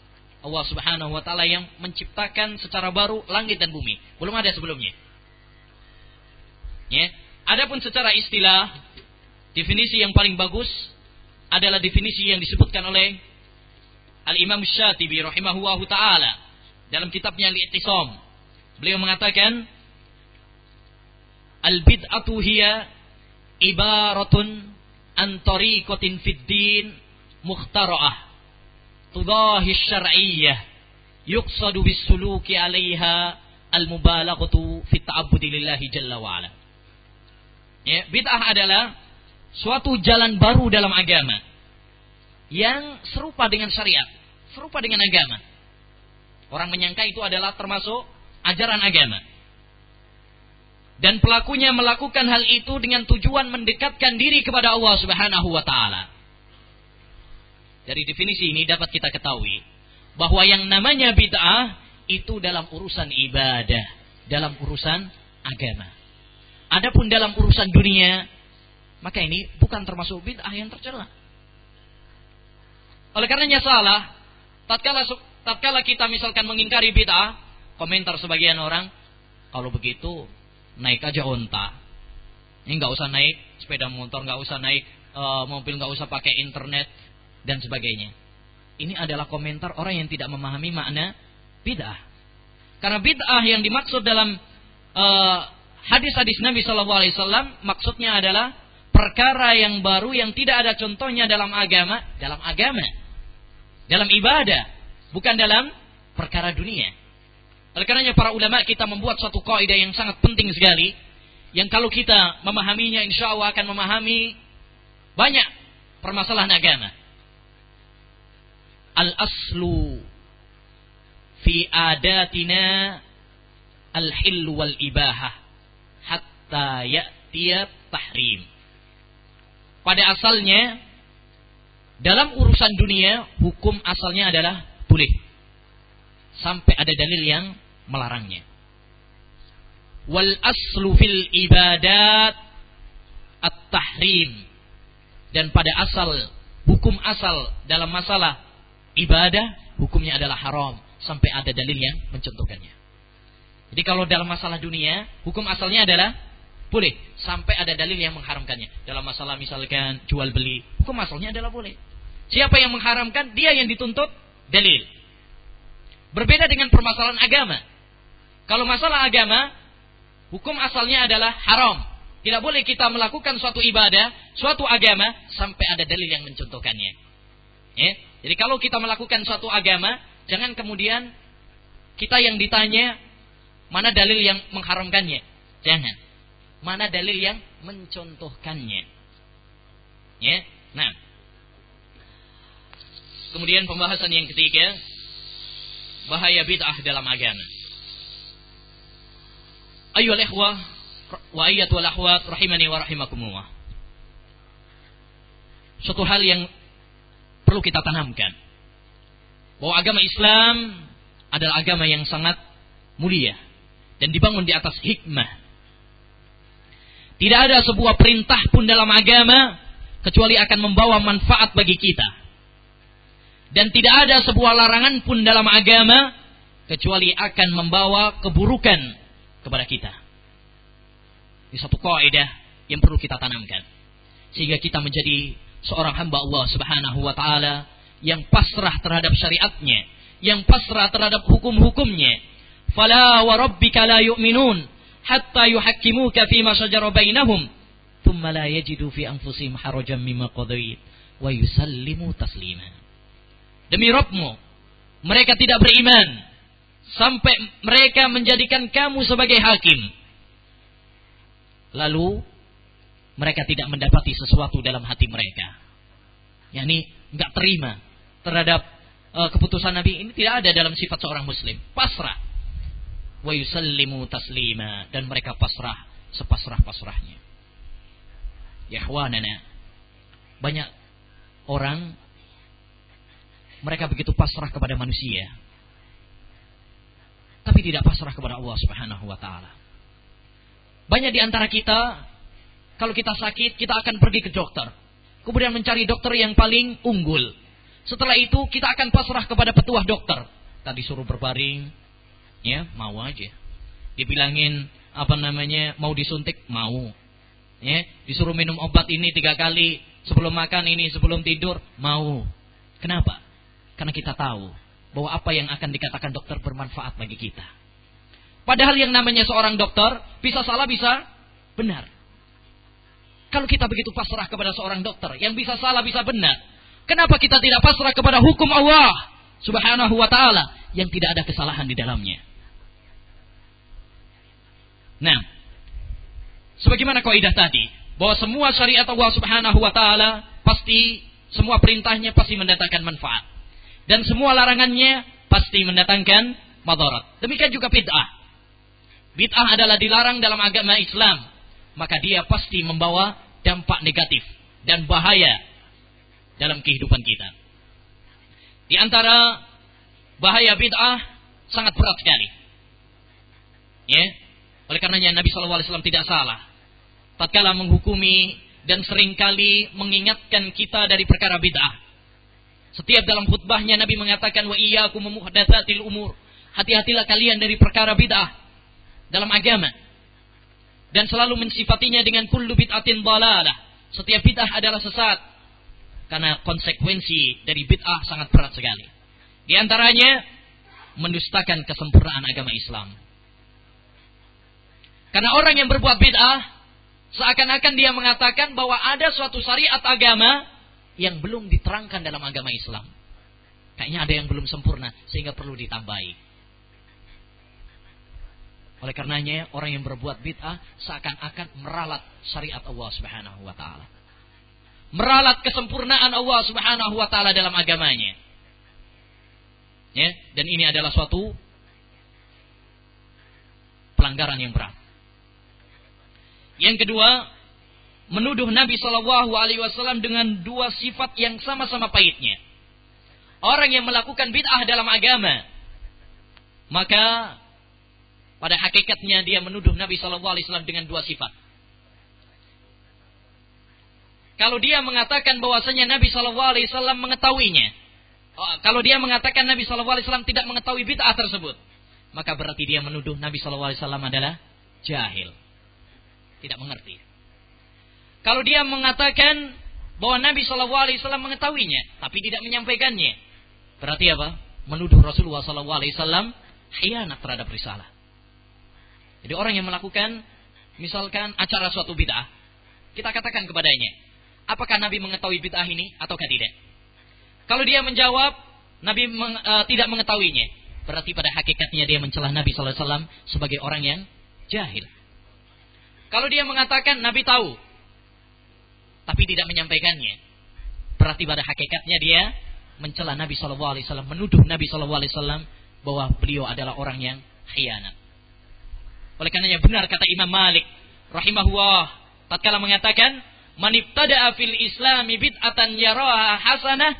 Allah Subhanahu wa taala yang menciptakan secara baru langit dan bumi. Belum ada sebelumnya. Ya. Adapun secara istilah, definisi yang paling bagus adalah definisi yang disebutkan oleh Al-Imam Syatibi rahimahullahu taala dalam kitabnya Al-I'tisam. Beliau mengatakan Al-bid'atu hiya ibaratun an tariqatin fid din mukhtara'ah tudahi syar'iyyah yuqsadu bis suluki 'alaiha al mubalaghatu fi ta'abbudi lillahi jalla wa ala. Ya, bid'ah adalah suatu jalan baru dalam agama yang serupa dengan syariat, serupa dengan agama. Orang menyangka itu adalah termasuk ajaran agama dan pelakunya melakukan hal itu dengan tujuan mendekatkan diri kepada Allah Subhanahu wa taala. Dari definisi ini dapat kita ketahui bahwa yang namanya bid'ah itu dalam urusan ibadah, dalam urusan agama. Adapun dalam urusan dunia, maka ini bukan termasuk bid'ah yang tercela. Oleh karenanya salah, tatkala tatkala kita misalkan mengingkari bid'ah, komentar sebagian orang, kalau begitu naik aja onta. Ini nggak usah naik sepeda motor, nggak usah naik uh, mobil, nggak usah pakai internet dan sebagainya. Ini adalah komentar orang yang tidak memahami makna bid'ah. Karena bid'ah yang dimaksud dalam uh, hadis-hadis Nabi Shallallahu Alaihi Wasallam maksudnya adalah perkara yang baru yang tidak ada contohnya dalam agama, dalam agama, dalam ibadah, bukan dalam perkara dunia. Oleh karenanya para ulama kita membuat satu kaidah yang sangat penting sekali yang kalau kita memahaminya insya Allah akan memahami Banyak permasalahan agama. Al-aslu fi adatina al-hil wal ibahah hatta ya'tiya tahrim. Pada asalnya dalam urusan dunia hukum asalnya adalah boleh sampai ada dalil yang melarangnya. Wal aslu fil ibadat at-tahrim. Dan pada asal hukum asal dalam masalah ibadah hukumnya adalah haram sampai ada dalil yang mencontohkannya. Jadi kalau dalam masalah dunia, hukum asalnya adalah boleh sampai ada dalil yang mengharamkannya. Dalam masalah misalkan jual beli, hukum asalnya adalah boleh. Siapa yang mengharamkan? Dia yang dituntut dalil. Berbeda dengan permasalahan agama. Kalau masalah agama, hukum asalnya adalah haram. Tidak boleh kita melakukan suatu ibadah, suatu agama sampai ada dalil yang mencontohkannya. Ya? Jadi kalau kita melakukan suatu agama, jangan kemudian kita yang ditanya mana dalil yang mengharamkannya. Jangan. Mana dalil yang mencontohkannya. Ya. Nah. Kemudian pembahasan yang ketiga, bahaya bid'ah dalam agama. Ayo ikhwah wa ayyatul akhwat rahimani wa rahimakumullah. Suatu hal yang perlu kita tanamkan. Bahwa agama Islam adalah agama yang sangat mulia dan dibangun di atas hikmah. Tidak ada sebuah perintah pun dalam agama kecuali akan membawa manfaat bagi kita. Dan tidak ada sebuah larangan pun dalam agama kecuali akan membawa keburukan kepada kita. Ini satu kaidah yang perlu kita tanamkan. Sehingga kita menjadi seorang hamba Allah Subhanahu wa taala yang pasrah terhadap syariatnya, yang pasrah terhadap hukum-hukumnya. Fala wa rabbika la yu'minun hatta yuhakkimuka fima shajara bainahum thumma la yajidu fi anfusihim harajan mimma qadait wa yusallimu taslima. Demi Rabbmu, mereka tidak beriman sampai mereka menjadikan kamu sebagai hakim. Lalu mereka tidak mendapati sesuatu dalam hati mereka. yakni nggak terima terhadap uh, keputusan Nabi ini tidak ada dalam sifat seorang muslim. Pasrah. Wa yusallimu taslima dan mereka pasrah sepasrah-pasrahnya. Ya banyak orang mereka begitu pasrah kepada manusia. Tapi tidak pasrah kepada Allah Subhanahu wa taala. Banyak di antara kita kalau kita sakit, kita akan pergi ke dokter. Kemudian mencari dokter yang paling unggul. Setelah itu kita akan pasrah kepada petuah dokter. Tadi suruh berbaring, ya mau aja. Dibilangin apa namanya mau disuntik mau. Ya, disuruh minum obat ini tiga kali sebelum makan ini sebelum tidur mau. Kenapa? Karena kita tahu bahwa apa yang akan dikatakan dokter bermanfaat bagi kita. Padahal yang namanya seorang dokter bisa salah bisa benar. Kalau kita begitu pasrah kepada seorang dokter yang bisa salah bisa benar, kenapa kita tidak pasrah kepada hukum Allah Subhanahu wa taala yang tidak ada kesalahan di dalamnya? Nah, sebagaimana kaidah tadi, bahwa semua syariat Allah Subhanahu wa taala pasti semua perintahnya pasti mendatangkan manfaat. Dan semua larangannya pasti mendatangkan madarat. Demikian juga bid'ah. Bid'ah adalah dilarang dalam agama Islam. Maka dia pasti membawa dampak negatif dan bahaya dalam kehidupan kita. Di antara bahaya bid'ah sangat berat sekali. Ya. Oleh karenanya Nabi SAW tidak salah. Tatkala menghukumi dan sering kali mengingatkan kita dari perkara bid'ah. Setiap dalam khutbahnya Nabi mengatakan wa iyyakum muhdatsatil umur. Hati-hatilah kalian dari perkara bid'ah dalam agama. Dan selalu mensifatinya dengan kullu bid'atin dhalalah. Setiap bid'ah adalah sesat. Karena konsekuensi dari bid'ah sangat berat sekali. Di antaranya mendustakan kesempurnaan agama Islam. Karena orang yang berbuat bid'ah seakan-akan dia mengatakan bahwa ada suatu syariat agama yang belum diterangkan dalam agama Islam. Kayaknya ada yang belum sempurna sehingga perlu ditambahi. Oleh karenanya orang yang berbuat bid'ah seakan-akan meralat syariat Allah Subhanahu wa taala. meralat kesempurnaan Allah Subhanahu wa taala dalam agamanya. Ya, dan ini adalah suatu pelanggaran yang berat. Yang kedua, menuduh Nabi Shallallahu Alaihi Wasallam dengan dua sifat yang sama-sama pahitnya. Orang yang melakukan bid'ah dalam agama, maka pada hakikatnya dia menuduh Nabi Shallallahu Alaihi Wasallam dengan dua sifat. Kalau dia mengatakan bahwasanya Nabi Shallallahu Alaihi Wasallam mengetahuinya, oh, kalau dia mengatakan Nabi Shallallahu Alaihi Wasallam tidak mengetahui bid'ah tersebut, maka berarti dia menuduh Nabi Shallallahu Alaihi Wasallam adalah jahil, tidak mengerti. Kalau dia mengatakan bahwa Nabi Shallallahu Alaihi Wasallam mengetahuinya, tapi tidak menyampaikannya, berarti apa? Menuduh Rasulullah Shallallahu Alaihi Wasallam khianat terhadap risalah. Jadi orang yang melakukan misalkan acara suatu bid'ah, kita katakan kepadanya, apakah Nabi mengetahui bid'ah ini ataukah tidak? Kalau dia menjawab, Nabi meng, uh, tidak mengetahuinya, Berarti pada hakikatnya dia mencela Nabi SAW sebagai orang yang jahil. Kalau dia mengatakan Nabi tahu, tapi tidak menyampaikannya, berarti pada hakikatnya dia mencela Nabi SAW, menuduh Nabi SAW bahwa beliau adalah orang yang khianat. Oleh karenanya benar kata Imam Malik rahimahullah tatkala mengatakan man ibtada'a fil islami bid'atan yaraha hasanah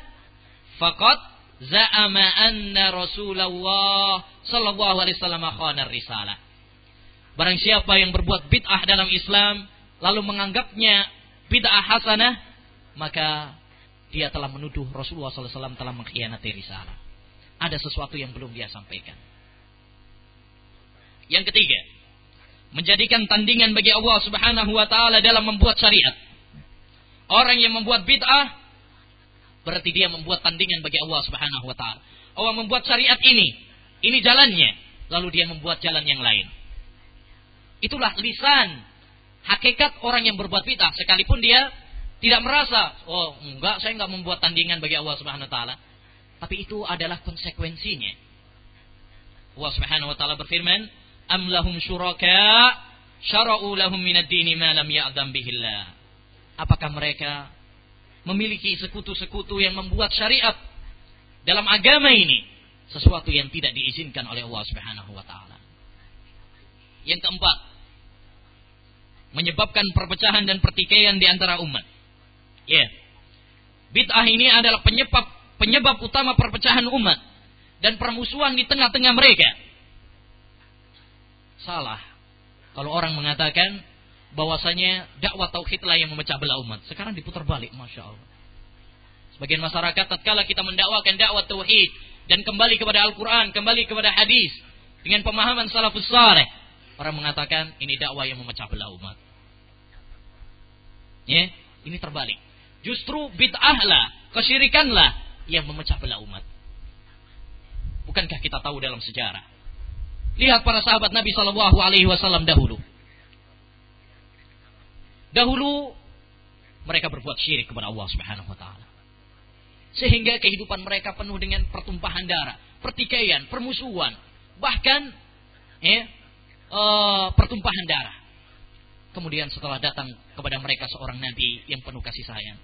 faqad za'ama anna Rasulullah sallallahu alaihi wasallam khana risalah. Barang siapa yang berbuat bid'ah dalam Islam lalu menganggapnya bid'ah hasanah, maka dia telah menuduh Rasulullah wasallam telah mengkhianati risalah. Ada sesuatu yang belum dia sampaikan. Yang ketiga, menjadikan tandingan bagi Allah Subhanahu wa taala dalam membuat syariat. Orang yang membuat bid'ah berarti dia membuat tandingan bagi Allah Subhanahu wa taala. Allah membuat syariat ini, ini jalannya, lalu dia membuat jalan yang lain. Itulah lisan hakikat orang yang berbuat bid'ah sekalipun dia tidak merasa, oh enggak, saya enggak membuat tandingan bagi Allah Subhanahu wa taala. Tapi itu adalah konsekuensinya. Allah Subhanahu wa taala berfirman, "Am lahum syuraka syara'u lahum minad dini ma lam ya'dam bihillah." Apakah mereka memiliki sekutu-sekutu yang membuat syariat dalam agama ini sesuatu yang tidak diizinkan oleh Allah Subhanahu wa taala. Yang keempat, menyebabkan perpecahan dan pertikaian di antara umat. Ya. Yeah. Bid'ah ini adalah penyebab penyebab utama perpecahan umat dan permusuhan di tengah-tengah mereka. Salah. Kalau orang mengatakan bahwasanya dakwah tauhidlah yang memecah belah umat. Sekarang diputar balik, masya Allah. Sebagian masyarakat tatkala kita mendakwakan dakwah tauhid dan kembali kepada Al-Quran, kembali kepada hadis dengan pemahaman salafus saleh, orang mengatakan ini dakwah yang memecah belah umat. Ya, ini terbalik. Justru bid'ahlah, kesyirikanlah yang memecah belah umat. Bukankah kita tahu dalam sejarah? Lihat para sahabat Nabi Shallallahu Alaihi Wasallam dahulu. Dahulu mereka berbuat syirik kepada Allah Subhanahu wa taala. Sehingga kehidupan mereka penuh dengan pertumpahan darah, pertikaian, permusuhan, bahkan ya, uh, pertumpahan darah. Kemudian setelah datang kepada mereka seorang nabi yang penuh kasih sayang,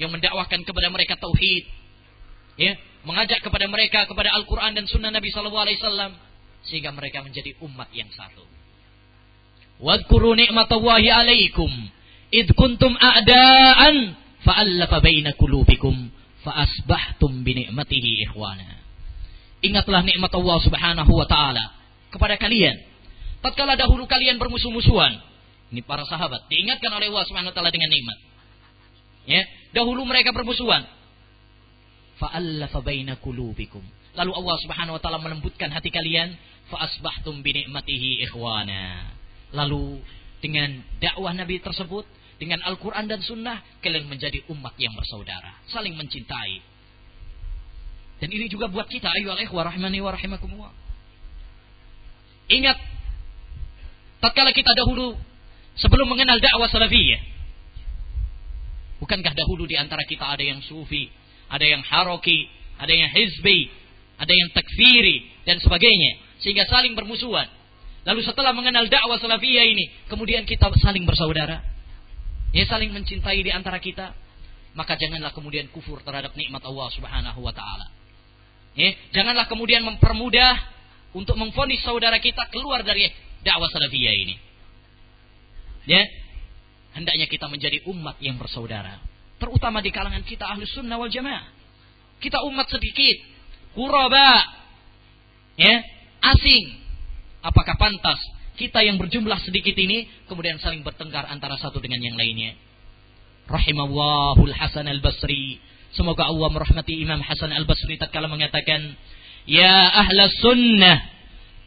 yang mendakwakan kepada mereka tauhid, ya, mengajak kepada mereka kepada Al-Qur'an dan sunnah Nabi sallallahu alaihi wasallam sehingga mereka menjadi umat yang satu. Wadkuru ni'matallahi alaikum id kuntum a'daan fa'allafa baina qulubikum fa asbahtum ikhwana. Ingatlah nikmat Allah Subhanahu wa taala kepada kalian. Tatkala dahulu kalian bermusuh-musuhan, ini para sahabat diingatkan oleh Allah Subhanahu wa dengan nikmat. Ya, dahulu mereka bermusuhan. Fa'allafa baina qulubikum. Lalu Allah Subhanahu wa taala melembutkan hati kalian, fa asbahtum bi ni'matihi ikhwana. Lalu dengan dakwah Nabi tersebut, dengan Al-Quran dan Sunnah, kalian menjadi umat yang bersaudara, saling mencintai. Dan ini juga buat kita, ayo wa rahmani wa rahimakumullah. Ingat, tatkala kita dahulu sebelum mengenal dakwah salafiyah, bukankah dahulu di antara kita ada yang sufi, ada yang haroki, ada yang hizbi, ada yang takfiri dan sebagainya, sehingga saling bermusuhan. Lalu setelah mengenal dakwah salafiyah ini, kemudian kita saling bersaudara. ya saling mencintai di antara kita, maka janganlah kemudian kufur terhadap nikmat Allah Subhanahu wa taala. Ya, janganlah kemudian mempermudah untuk memfonis saudara kita keluar dari dakwah salafiyah ini. Ya, hendaknya kita menjadi umat yang bersaudara, terutama di kalangan kita ahli sunnah wal jamaah. Kita umat sedikit, kuraba, ya, asing. Apakah pantas kita yang berjumlah sedikit ini kemudian saling bertengkar antara satu dengan yang lainnya? Rahimahullah Hasan al-Basri Semoga Allah merahmati Imam Hasan Al-Basri tatkala mengatakan, Ya ahla sunnah,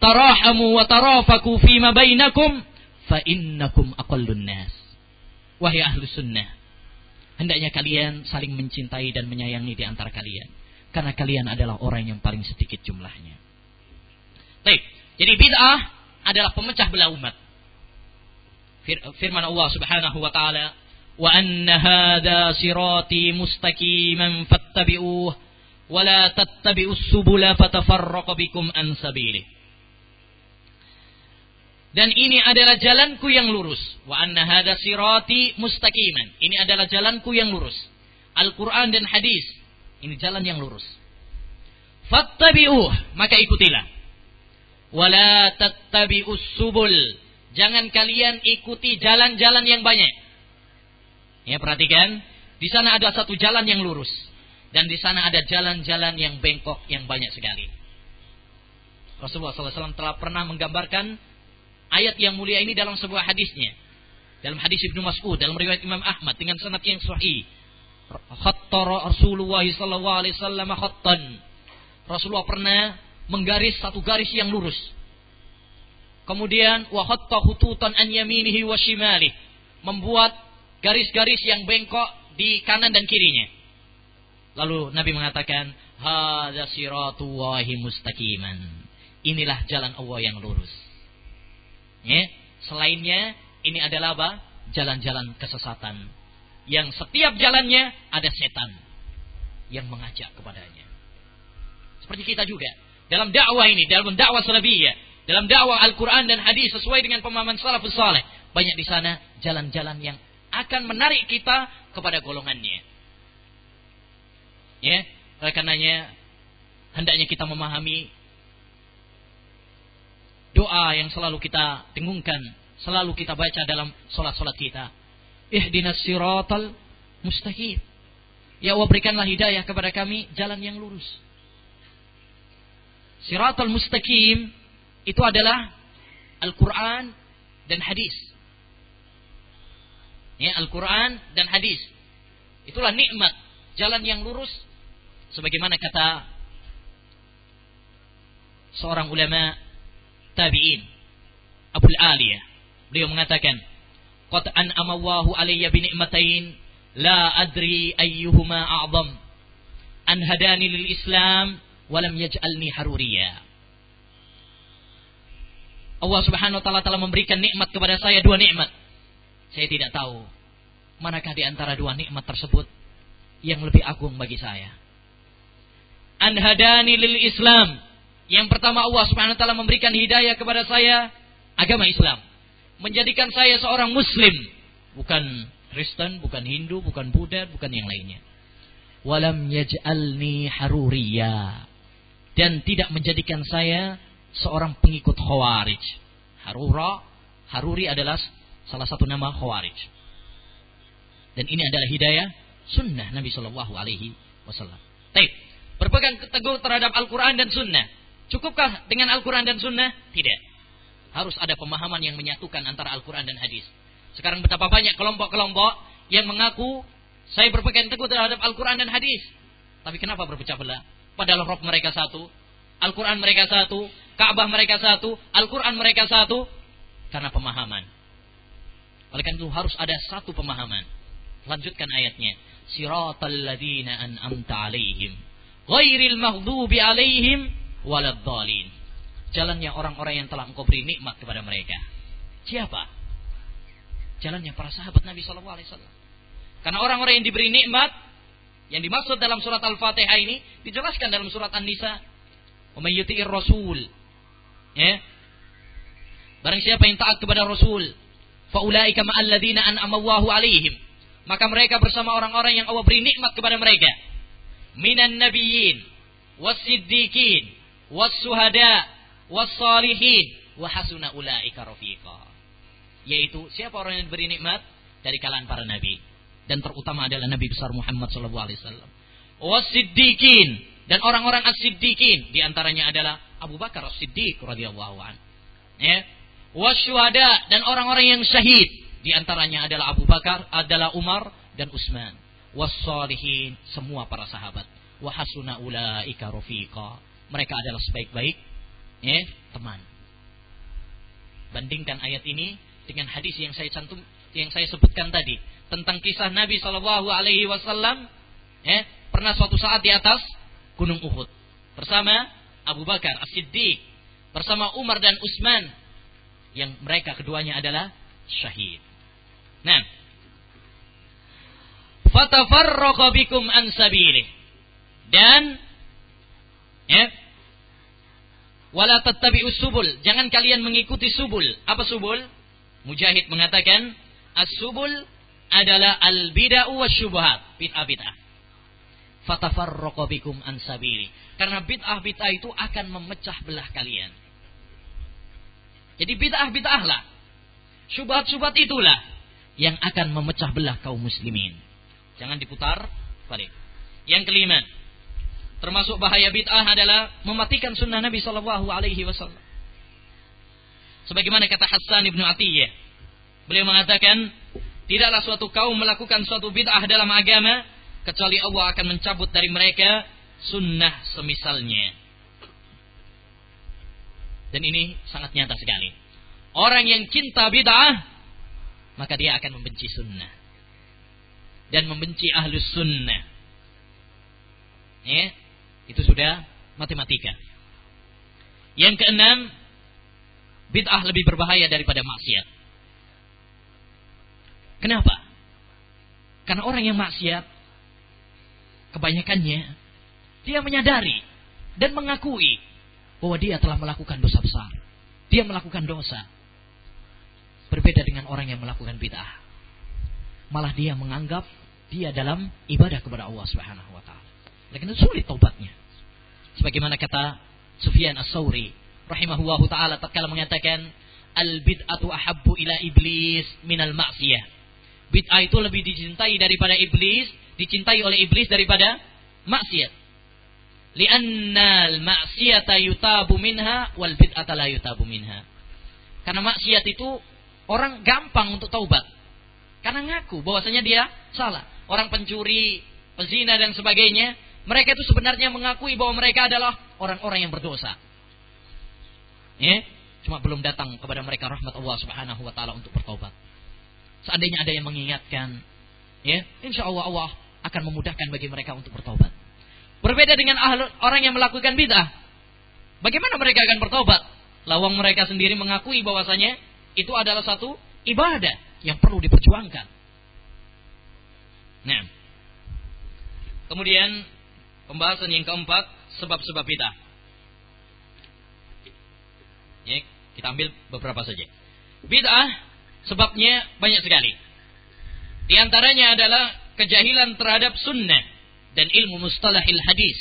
tarahamu wa tarafaku fima bainakum, fa innakum aqallun nas. Wahai ahli sunnah, hendaknya kalian saling mencintai dan menyayangi di antara kalian. Karena kalian adalah orang yang paling sedikit jumlahnya. Baik, jadi bid'ah adalah pemecah belah umat. Firman Allah Subhanahu wa taala, "Wa anna hadha sirati mustaqiman fattabi'uh wala tattabi'us subula fatafarraqa bikum an sabilih. Dan ini adalah jalanku yang lurus. Wa anna hadha sirati mustaqiman. Ini adalah jalanku yang lurus. Al-Qur'an dan hadis ini jalan yang lurus. Fattabi'uh, maka ikutilah. Wala tattabi'us subul. Jangan kalian ikuti jalan-jalan yang banyak. Ya, perhatikan, di sana ada satu jalan yang lurus dan di sana ada jalan-jalan yang bengkok yang banyak sekali. Rasulullah SAW telah pernah menggambarkan ayat yang mulia ini dalam sebuah hadisnya. Dalam hadis Ibnu Mas'ud, dalam riwayat Imam Ahmad dengan sanad yang sahih. Rasulullah khattan. Rasulullah pernah menggaris satu garis yang lurus. Kemudian wa khatta khututan an yaminihi wa shimalihi. Membuat garis-garis yang bengkok di kanan dan kirinya. Lalu Nabi mengatakan, "Hadza siratullahi mustaqiman." Inilah jalan Allah yang lurus. Ya, selainnya ini adalah apa? Jalan-jalan kesesatan. Yang setiap jalannya ada setan yang mengajak kepadanya. Seperti kita juga. Dalam dakwah ini, dalam dakwah salafiyah, dalam dakwah Al-Quran dan hadis sesuai dengan pemahaman salafus saleh. Banyak di sana jalan-jalan yang akan menarik kita kepada golongannya. Ya, oleh karenanya hendaknya kita memahami doa yang selalu kita dengungkan, selalu kita baca dalam solat-solat kita. Ihdinas siratal mustaqim. Ya Allah berikanlah hidayah kepada kami jalan yang lurus. Siratal mustaqim itu adalah Al-Quran dan hadis ya Al-Quran dan hadis. Itulah nikmat jalan yang lurus sebagaimana kata seorang ulama tabi'in Abdul Aliyah beliau mengatakan qad an'ama Allahu alayya bi ni'matain la adri ayyuhuma a'zam. An hadani lil Islam wa lam yaj'alni haruriya. Allah Subhanahu wa taala telah memberikan nikmat kepada saya dua nikmat. Saya tidak tahu manakah di antara dua nikmat tersebut yang lebih agung bagi saya. Anhadani lil Islam. Yang pertama Allah Subhanahu wa taala memberikan hidayah kepada saya agama Islam. Menjadikan saya seorang muslim, bukan Kristen, bukan Hindu, bukan Buddha, bukan yang lainnya. Walam yaj'alni haruriya. Dan tidak menjadikan saya seorang pengikut Khawarij. Harura, Haruri adalah Salah satu nama Khawarij. Dan ini adalah hidayah sunnah Nabi Shallallahu Alaihi Wasallam. Taib. Berpegang teguh terhadap Al-Quran dan Sunnah. Cukupkah dengan Al-Quran dan Sunnah? Tidak. Harus ada pemahaman yang menyatukan antara Al-Quran dan hadis. Sekarang betapa banyak kelompok-kelompok yang mengaku saya berpegang teguh terhadap Al-Quran dan hadis. Tapi kenapa berpecah belah? Padahal roh mereka satu, Al-Quran mereka satu, Ka'bah mereka satu, Al-Quran mereka satu. Karena pemahaman. Oleh karena itu harus ada satu pemahaman. Lanjutkan ayatnya. Siratal ladina an'amta alaihim. Ghairil maghdubi alaihim waladhalin. Jalannya orang-orang yang telah engkau beri nikmat kepada mereka. Siapa? Jalannya para sahabat Nabi Shallallahu Alaihi Wasallam. Karena orang-orang yang diberi nikmat, yang dimaksud dalam surat Al-Fatihah ini dijelaskan dalam surat An-Nisa. Umayyuti'ir Rasul. Ya. Barang siapa yang taat kepada Rasul, Faulaika an'amallahu alaihim. Maka mereka bersama orang-orang yang Allah beri nikmat kepada mereka. Minan nabiyyin, was-siddiqin, was-suhada, was-salihin, wa hasuna ulaika rafiqa. Yaitu siapa orang yang diberi nikmat dari kalangan para nabi dan terutama adalah Nabi besar Muhammad sallallahu alaihi wasallam. Was-siddiqin dan orang-orang as-siddiqin di antaranya adalah Abu Bakar As-Siddiq radhiyallahu an. Ya. Wasyuhada dan orang-orang yang syahid di antaranya adalah Abu Bakar, adalah Umar dan Utsman. Wassalihin semua para sahabat. Wa hasuna ulaika rafiqa. Mereka adalah sebaik-baik ya, teman. Bandingkan ayat ini dengan hadis yang saya cantum yang saya sebutkan tadi tentang kisah Nabi Shallallahu Alaihi Wasallam ya, pernah suatu saat di atas Gunung Uhud bersama Abu Bakar As-Siddiq bersama Umar dan Utsman yang mereka keduanya adalah syahid. Nah, fatafarraqa bikum an sabilih. Dan ya wala tattabi'us subul, jangan kalian mengikuti subul. Apa subul? Mujahid mengatakan as-subul adalah al-bid'ah wa syubhat, bid'ah bid'ah. Fatafarraqa bikum an sabili. Karena bid'ah bid'ah itu akan memecah belah kalian. Jadi bid'ah bid'ah lah. Syubhat-syubhat itulah yang akan memecah belah kaum muslimin. Jangan diputar balik. Yang kelima, termasuk bahaya bid'ah adalah mematikan sunnah Nabi Shallallahu Alaihi Wasallam. Sebagaimana kata Hasan ibnu Atiyah, beliau mengatakan, Tidaklah suatu kaum melakukan suatu bid'ah dalam agama kecuali Allah akan mencabut dari mereka sunnah semisalnya. Dan ini sangat nyata sekali. Orang yang cinta bid'ah maka dia akan membenci sunnah dan membenci ahlus sunnah. Ya, itu sudah matematika. Yang keenam, bid'ah lebih berbahaya daripada maksiat. Kenapa? Karena orang yang maksiat, kebanyakannya, dia menyadari dan mengakui bahwa dia telah melakukan dosa besar. Dia melakukan dosa. Berbeda dengan orang yang melakukan bid'ah. Malah dia menganggap dia dalam ibadah kepada Allah Subhanahu wa taala. Lakin sulit taubatnya. Sebagaimana kata Sufyan As-Sauri rahimahullahu taala tatkala mengatakan al bid'atu ahabbu ila iblis minal ma'siyah. Bid'ah itu lebih dicintai daripada iblis, dicintai oleh iblis daripada maksiat. Li'annal maksiata yutabu minha wal bid'ata la yutabu minha. Karena maksiat itu orang gampang untuk taubat. Karena ngaku bahwasanya dia salah. Orang pencuri, pezina dan sebagainya, mereka itu sebenarnya mengakui bahwa mereka adalah orang-orang yang berdosa. Ya, cuma belum datang kepada mereka rahmat Allah Subhanahu wa taala untuk bertobat. Seandainya ada yang mengingatkan, ya, insya Allah Allah akan memudahkan bagi mereka untuk bertobat. Berbeda dengan orang yang melakukan bid'ah. Bagaimana mereka akan bertobat? Lawang mereka sendiri mengakui bahwasanya itu adalah satu ibadah yang perlu diperjuangkan. Nah, kemudian pembahasan yang keempat sebab-sebab bid'ah. Ya, kita ambil beberapa saja. Bid'ah Sebabnya banyak sekali. Di antaranya adalah kejahilan terhadap sunnah dan ilmu mustalahil hadis.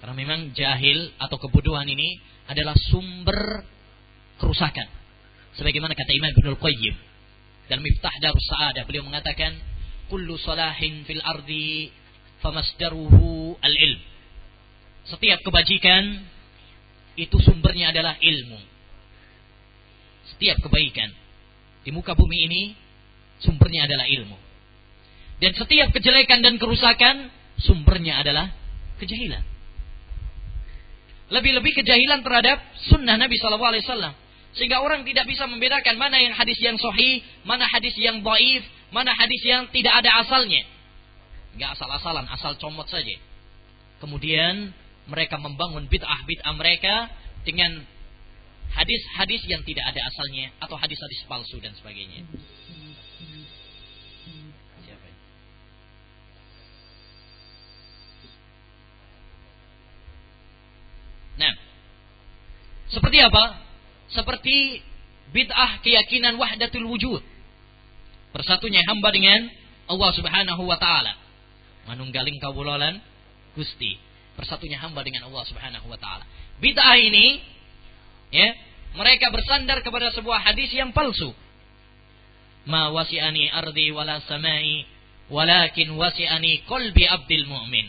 Karena memang jahil atau kebodohan ini adalah sumber kerusakan. Sebagaimana kata Imam Ibnul Qayyim dalam Miftah Darus Sa'adah beliau mengatakan kullu salahin fil ardi famasdaruhu al-ilm. Setiap kebajikan itu sumbernya adalah ilmu setiap kebaikan di muka bumi ini sumbernya adalah ilmu. Dan setiap kejelekan dan kerusakan sumbernya adalah kejahilan. Lebih-lebih kejahilan terhadap sunnah Nabi Shallallahu Alaihi Wasallam. Sehingga orang tidak bisa membedakan mana yang hadis yang sahih, mana hadis yang baif, mana hadis yang tidak ada asalnya. Enggak asal-asalan, asal comot saja. Kemudian mereka membangun bid'ah-bid'ah mereka dengan hadis-hadis yang tidak ada asalnya atau hadis-hadis palsu dan sebagainya. Nah, seperti apa? Seperti bid'ah keyakinan wahdatul wujud. Persatunya hamba dengan Allah Subhanahu wa taala. Manunggaling kawulolan Gusti. Persatunya hamba dengan Allah Subhanahu wa taala. Bid'ah ini ya, mereka bersandar kepada sebuah hadis yang palsu. Ma wasi'ani ardi wala samai walakin wasi'ani qalbi abdil mu'min.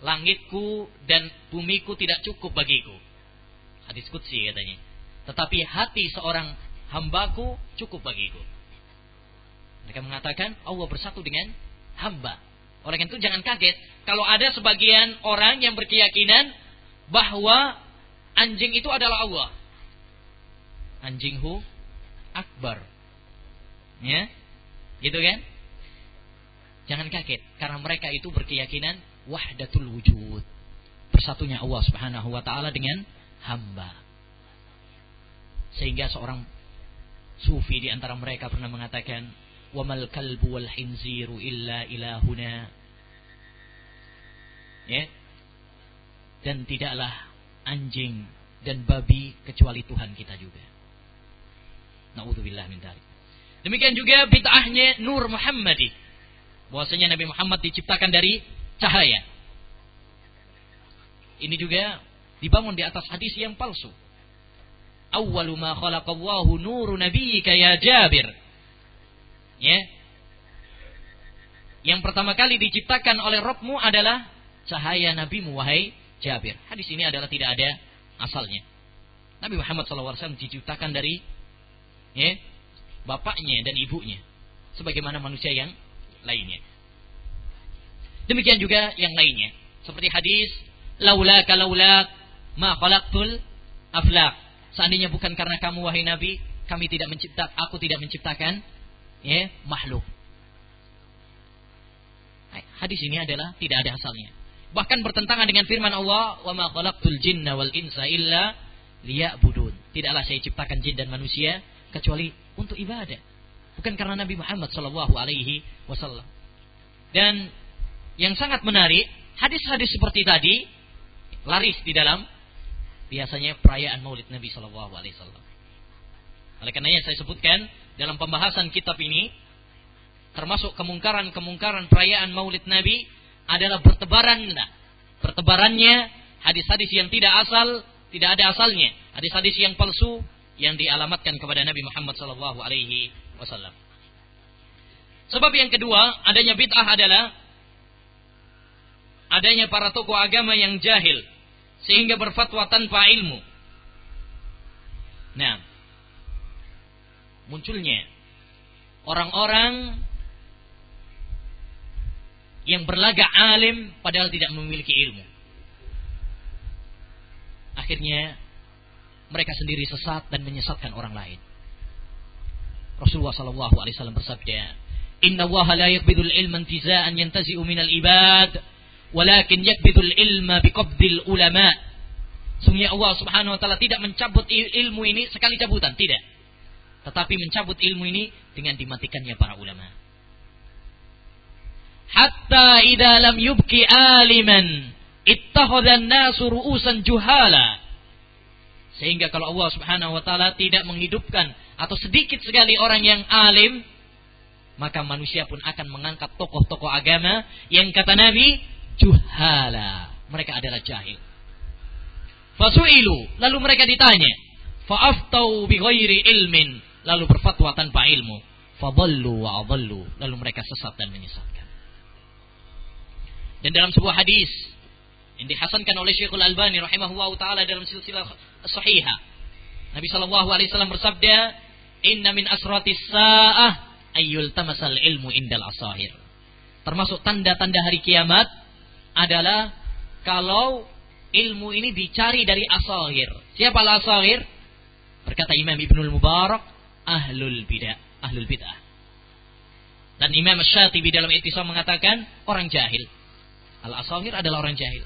Langitku dan bumiku tidak cukup bagiku. Hadis kutsi katanya. Tetapi hati seorang hambaku cukup bagiku. Mereka mengatakan Allah bersatu dengan hamba. Orang itu jangan kaget kalau ada sebagian orang yang berkeyakinan bahwa anjing itu adalah Allah. Anjinghu akbar. Ya. Gitu kan? Jangan kaget karena mereka itu berkeyakinan wahdatul wujud. Bersatunya Allah Subhanahu wa taala dengan hamba. Sehingga seorang sufi di antara mereka pernah mengatakan, "Wamal kalbu wal hinziru illa ilahuna." Ya. Dan tidaklah anjing dan babi kecuali Tuhan kita juga. Nauzubillah min dzalik. Demikian juga bid'ahnya Nur Muhammadi. Bahwasanya Nabi Muhammad diciptakan dari cahaya. Ini juga dibangun di atas hadis yang palsu awwalu ma khalaqallahu nuru nabiyyika ya Jabir. Ya. Yang pertama kali diciptakan oleh Rabbmu adalah cahaya nabimu wahai Jabir. Hadis ini adalah tidak ada asalnya. Nabi Muhammad SAW diciptakan dari ya, bapaknya dan ibunya. Sebagaimana manusia yang lainnya. Demikian juga yang lainnya. Seperti hadis, laula kalaula ma khalaqtul aflaq Seandainya bukan karena kamu wahai Nabi, kami tidak mencipta, aku tidak menciptakan ya makhluk. Hadis ini adalah tidak ada asalnya. Bahkan bertentangan dengan firman Allah, "Wa ma khalaqtul jinna wal insa illa liya'budun." Tidaklah saya ciptakan jin dan manusia kecuali untuk ibadah. Bukan karena Nabi Muhammad sallallahu alaihi wasallam. Dan yang sangat menarik, hadis-hadis seperti tadi laris di dalam biasanya perayaan Maulid Nabi Shallallahu Alaihi Wasallam. Oleh karenanya saya sebutkan dalam pembahasan kitab ini termasuk kemungkaran-kemungkaran perayaan Maulid Nabi adalah bertebaran bertebarannya hadis-hadis yang tidak asal, tidak ada asalnya, hadis-hadis yang palsu yang dialamatkan kepada Nabi Muhammad Shallallahu Alaihi Wasallam. Sebab yang kedua, adanya bid'ah adalah adanya para tokoh agama yang jahil sehingga berfatwa tanpa ilmu. Nah, munculnya orang-orang yang berlagak alim padahal tidak memiliki ilmu. Akhirnya mereka sendiri sesat dan menyesatkan orang lain. Rasulullah sallallahu alaihi wasallam bersabda, "Inna Allah la yaqbidul ilma intiza'an yantazi'u minal ibad." Walakin yakbidul ilma biqabdil ulama. Sungguh Allah Subhanahu wa taala tidak mencabut ilmu ini sekali cabutan, tidak. Tetapi mencabut ilmu ini dengan dimatikannya para ulama. Hatta idza lam yubki aliman ittakhadha an-nasu ru'usan juhala. Sehingga kalau Allah Subhanahu wa taala tidak menghidupkan atau sedikit sekali orang yang alim, maka manusia pun akan mengangkat tokoh-tokoh agama yang kata Nabi juhala. Mereka adalah jahil. Fasu'ilu. Lalu mereka ditanya. Fa'aftau bi ghairi ilmin. Lalu berfatwa tanpa ilmu. Fadallu wa adallu. Lalu mereka sesat dan menyesatkan. Dan dalam sebuah hadis yang dihasankan oleh Syekhul Albani rahimahullah taala dalam silsilah sahihah. Nabi sallallahu alaihi wasallam bersabda, "Inna min asratis sa'ah ayyul tamasal ilmu indal asahir." Termasuk tanda-tanda hari kiamat adalah kalau ilmu ini dicari dari asahir. Siapa al-asahir? Berkata Imam Ibnul Mubarak, ahlul bidah, ahlul bidah. Dan Imam Syatibi dalam itisam mengatakan orang jahil. Al-asahir adalah orang jahil.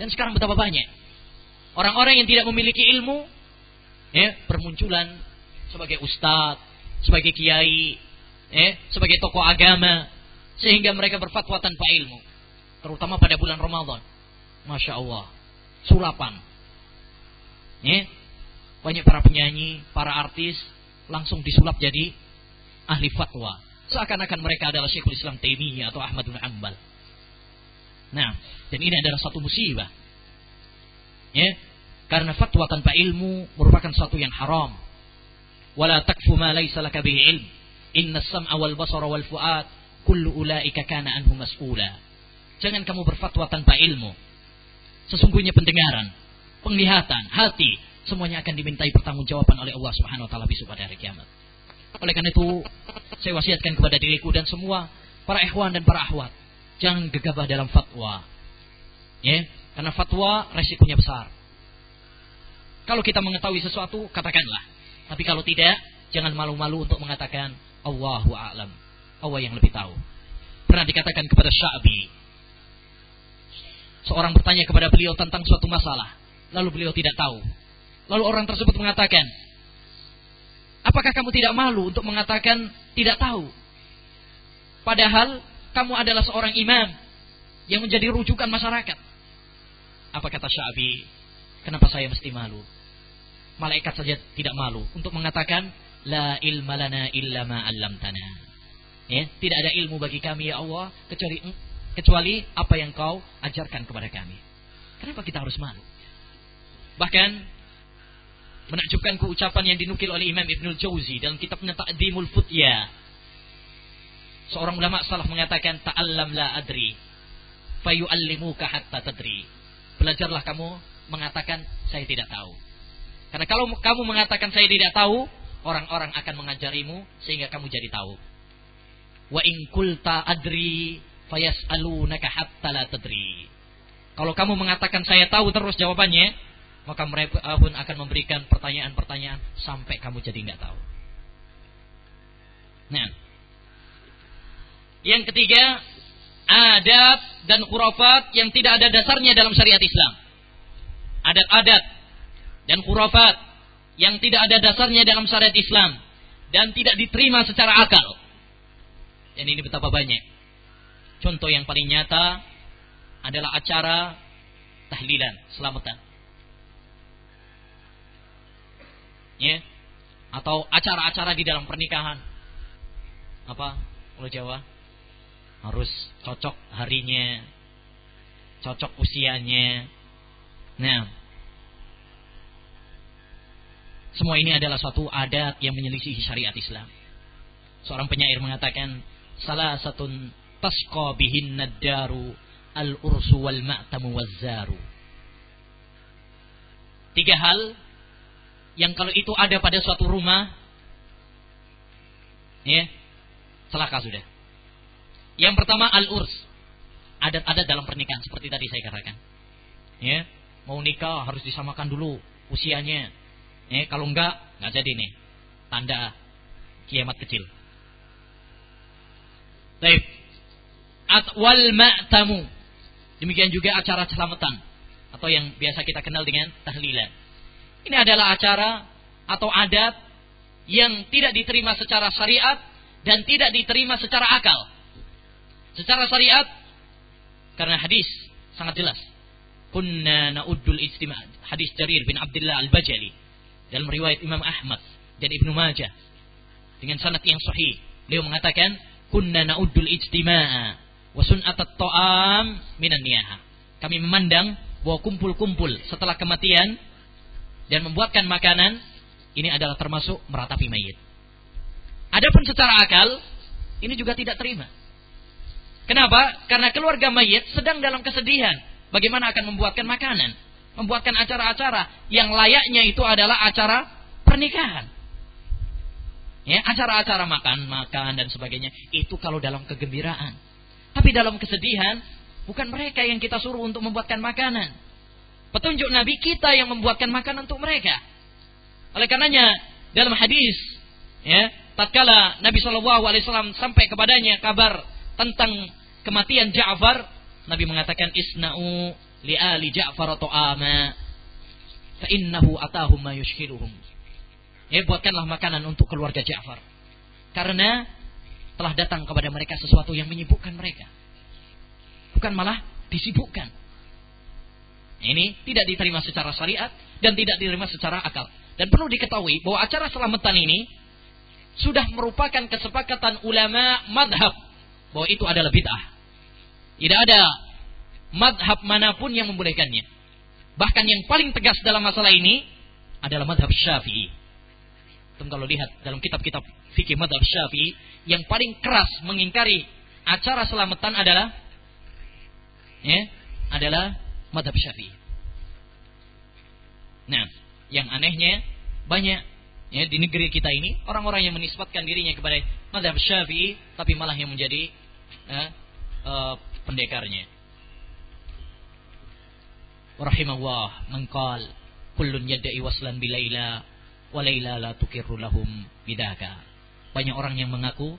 Dan sekarang betapa banyak orang-orang yang tidak memiliki ilmu ya, bermunculan sebagai ustadz, sebagai kiai, ya, sebagai tokoh agama sehingga mereka berfatwa tanpa ilmu terutama pada bulan Ramadan. Masya Allah, surapan. Ya. banyak para penyanyi, para artis langsung disulap jadi ahli fatwa. Seakan-akan mereka adalah Syekhul Islam Taimiyah atau Ahmad bin Ambal. Nah, dan ini adalah satu musibah. Ya, karena fatwa tanpa ilmu merupakan satu yang haram. Wala takfu ma laysa laka bihi ilm. Inna sam'a wal basara wal fuad kullu ulaika kana anhu mas'ula. Jangan kamu berfatwa tanpa ilmu. Sesungguhnya pendengaran, penglihatan, hati, semuanya akan dimintai pertanggungjawaban oleh Allah Subhanahu wa taala besok pada hari kiamat. Oleh karena itu, saya wasiatkan kepada diriku dan semua para ikhwan dan para ahwat, jangan gegabah dalam fatwa. Ya, karena fatwa resikonya besar. Kalau kita mengetahui sesuatu, katakanlah. Tapi kalau tidak, jangan malu-malu untuk mengatakan Allahu a'lam. Allah yang lebih tahu. Pernah dikatakan kepada Sya'bi. Seorang bertanya kepada beliau tentang suatu masalah. Lalu beliau tidak tahu. Lalu orang tersebut mengatakan, Apakah kamu tidak malu untuk mengatakan tidak tahu? Padahal kamu adalah seorang imam yang menjadi rujukan masyarakat. Apa kata Syabi? Kenapa saya mesti malu? Malaikat saja tidak malu untuk mengatakan la ilma lana illa ma 'allamtana. Ya, tidak ada ilmu bagi kami ya Allah kecuali kecuali apa yang kau ajarkan kepada kami. Kenapa kita harus malu? Bahkan Menakjubkan keucapan yang dinukil oleh Imam Ibnul Jauzi dalam kitabnya Ta'dimul Futya. Seorang ulama salah mengatakan ta'allam la adri fayu'allimuka hatta tadri. Belajarlah kamu mengatakan saya tidak tahu. Karena kalau kamu mengatakan saya tidak tahu, orang-orang akan mengajarimu sehingga kamu jadi tahu. Wa in adri fayas'alunaka hatta la tadri. Kalau kamu mengatakan saya tahu terus jawabannya, maka mereka pun akan memberikan pertanyaan-pertanyaan sampai kamu jadi nggak tahu. Nah, yang ketiga, adat dan khurafat yang tidak ada dasarnya dalam syariat Islam. Adat-adat dan khurafat yang tidak ada dasarnya dalam syariat Islam dan tidak diterima secara akal. Dan ini betapa banyak. Contoh yang paling nyata adalah acara tahlilan, selamatan. ya. Atau acara-acara di dalam pernikahan. Apa? Kalau Jawa. Harus cocok harinya cocok usianya. Nah. Semua ini adalah suatu adat yang menyelisihi syariat Islam. Seorang penyair mengatakan salah satu tasqa bihin nadaru al ursu wal ma'tamu wazzaru. Tiga hal yang kalau itu ada pada suatu rumah ya celaka sudah. Yang pertama al-urs. Adat-adat dalam pernikahan seperti tadi saya katakan. Ya mau nikah harus disamakan dulu usianya. Ya kalau enggak enggak jadi nih. Tanda kiamat kecil. Baik. Wal ma'tamu. Demikian juga acara selamatan atau yang biasa kita kenal dengan tahlilan. Ini adalah acara atau adat yang tidak diterima secara syariat dan tidak diterima secara akal. Secara syariat karena hadis sangat jelas. Kunna na'uddul ijtima' hadis Jarir bin Abdullah Al-Bajali dalam riwayat Imam Ahmad dan Ibnu Majah dengan sanad yang sahih. Beliau mengatakan kunna na'uddul ijtima'a wa sun'atat ta'am minan niyaha. Kami memandang bahwa kumpul-kumpul setelah kematian dan membuatkan makanan ini adalah termasuk meratapi mayit. Adapun secara akal ini juga tidak terima. Kenapa? Karena keluarga mayit sedang dalam kesedihan. Bagaimana akan membuatkan makanan? Membuatkan acara-acara yang layaknya itu adalah acara pernikahan. Ya, acara-acara makan, makan dan sebagainya itu kalau dalam kegembiraan. Tapi dalam kesedihan bukan mereka yang kita suruh untuk membuatkan makanan. Petunjuk Nabi kita yang membuatkan makanan untuk mereka. Oleh karenanya dalam hadis ya, tatkala Nabi Shallallahu alaihi wasallam sampai kepadanya kabar tentang kematian Ja'far, Nabi mengatakan isna'u li ali Ja'far ta'ama fa innahu yushkiluhum. Ya, buatkanlah makanan untuk keluarga Ja'far. Karena telah datang kepada mereka sesuatu yang menyibukkan mereka. Bukan malah disibukkan. Ini tidak diterima secara syariat dan tidak diterima secara akal. Dan perlu diketahui bahwa acara selamatan ini sudah merupakan kesepakatan ulama madhab bahwa itu adalah bid'ah. Tidak ada madhab mana pun yang membolehkannya. Bahkan yang paling tegas dalam masalah ini adalah madhab syafi'i. Tentu kalau lihat dalam kitab-kitab fikih madhab syafi'i, yang paling keras mengingkari acara selamatan adalah ya, adalah madhab syafi'i. Nah, yang anehnya banyak ya di negeri kita ini orang-orang yang menisbatkan dirinya kepada madhab syafi'i tapi malah yang menjadi ya, uh, pendekarnya. Rahimahullah mengkal kullun yadda'i waslan bilaila wa laila la tukirru lahum bidaka. Banyak orang yang mengaku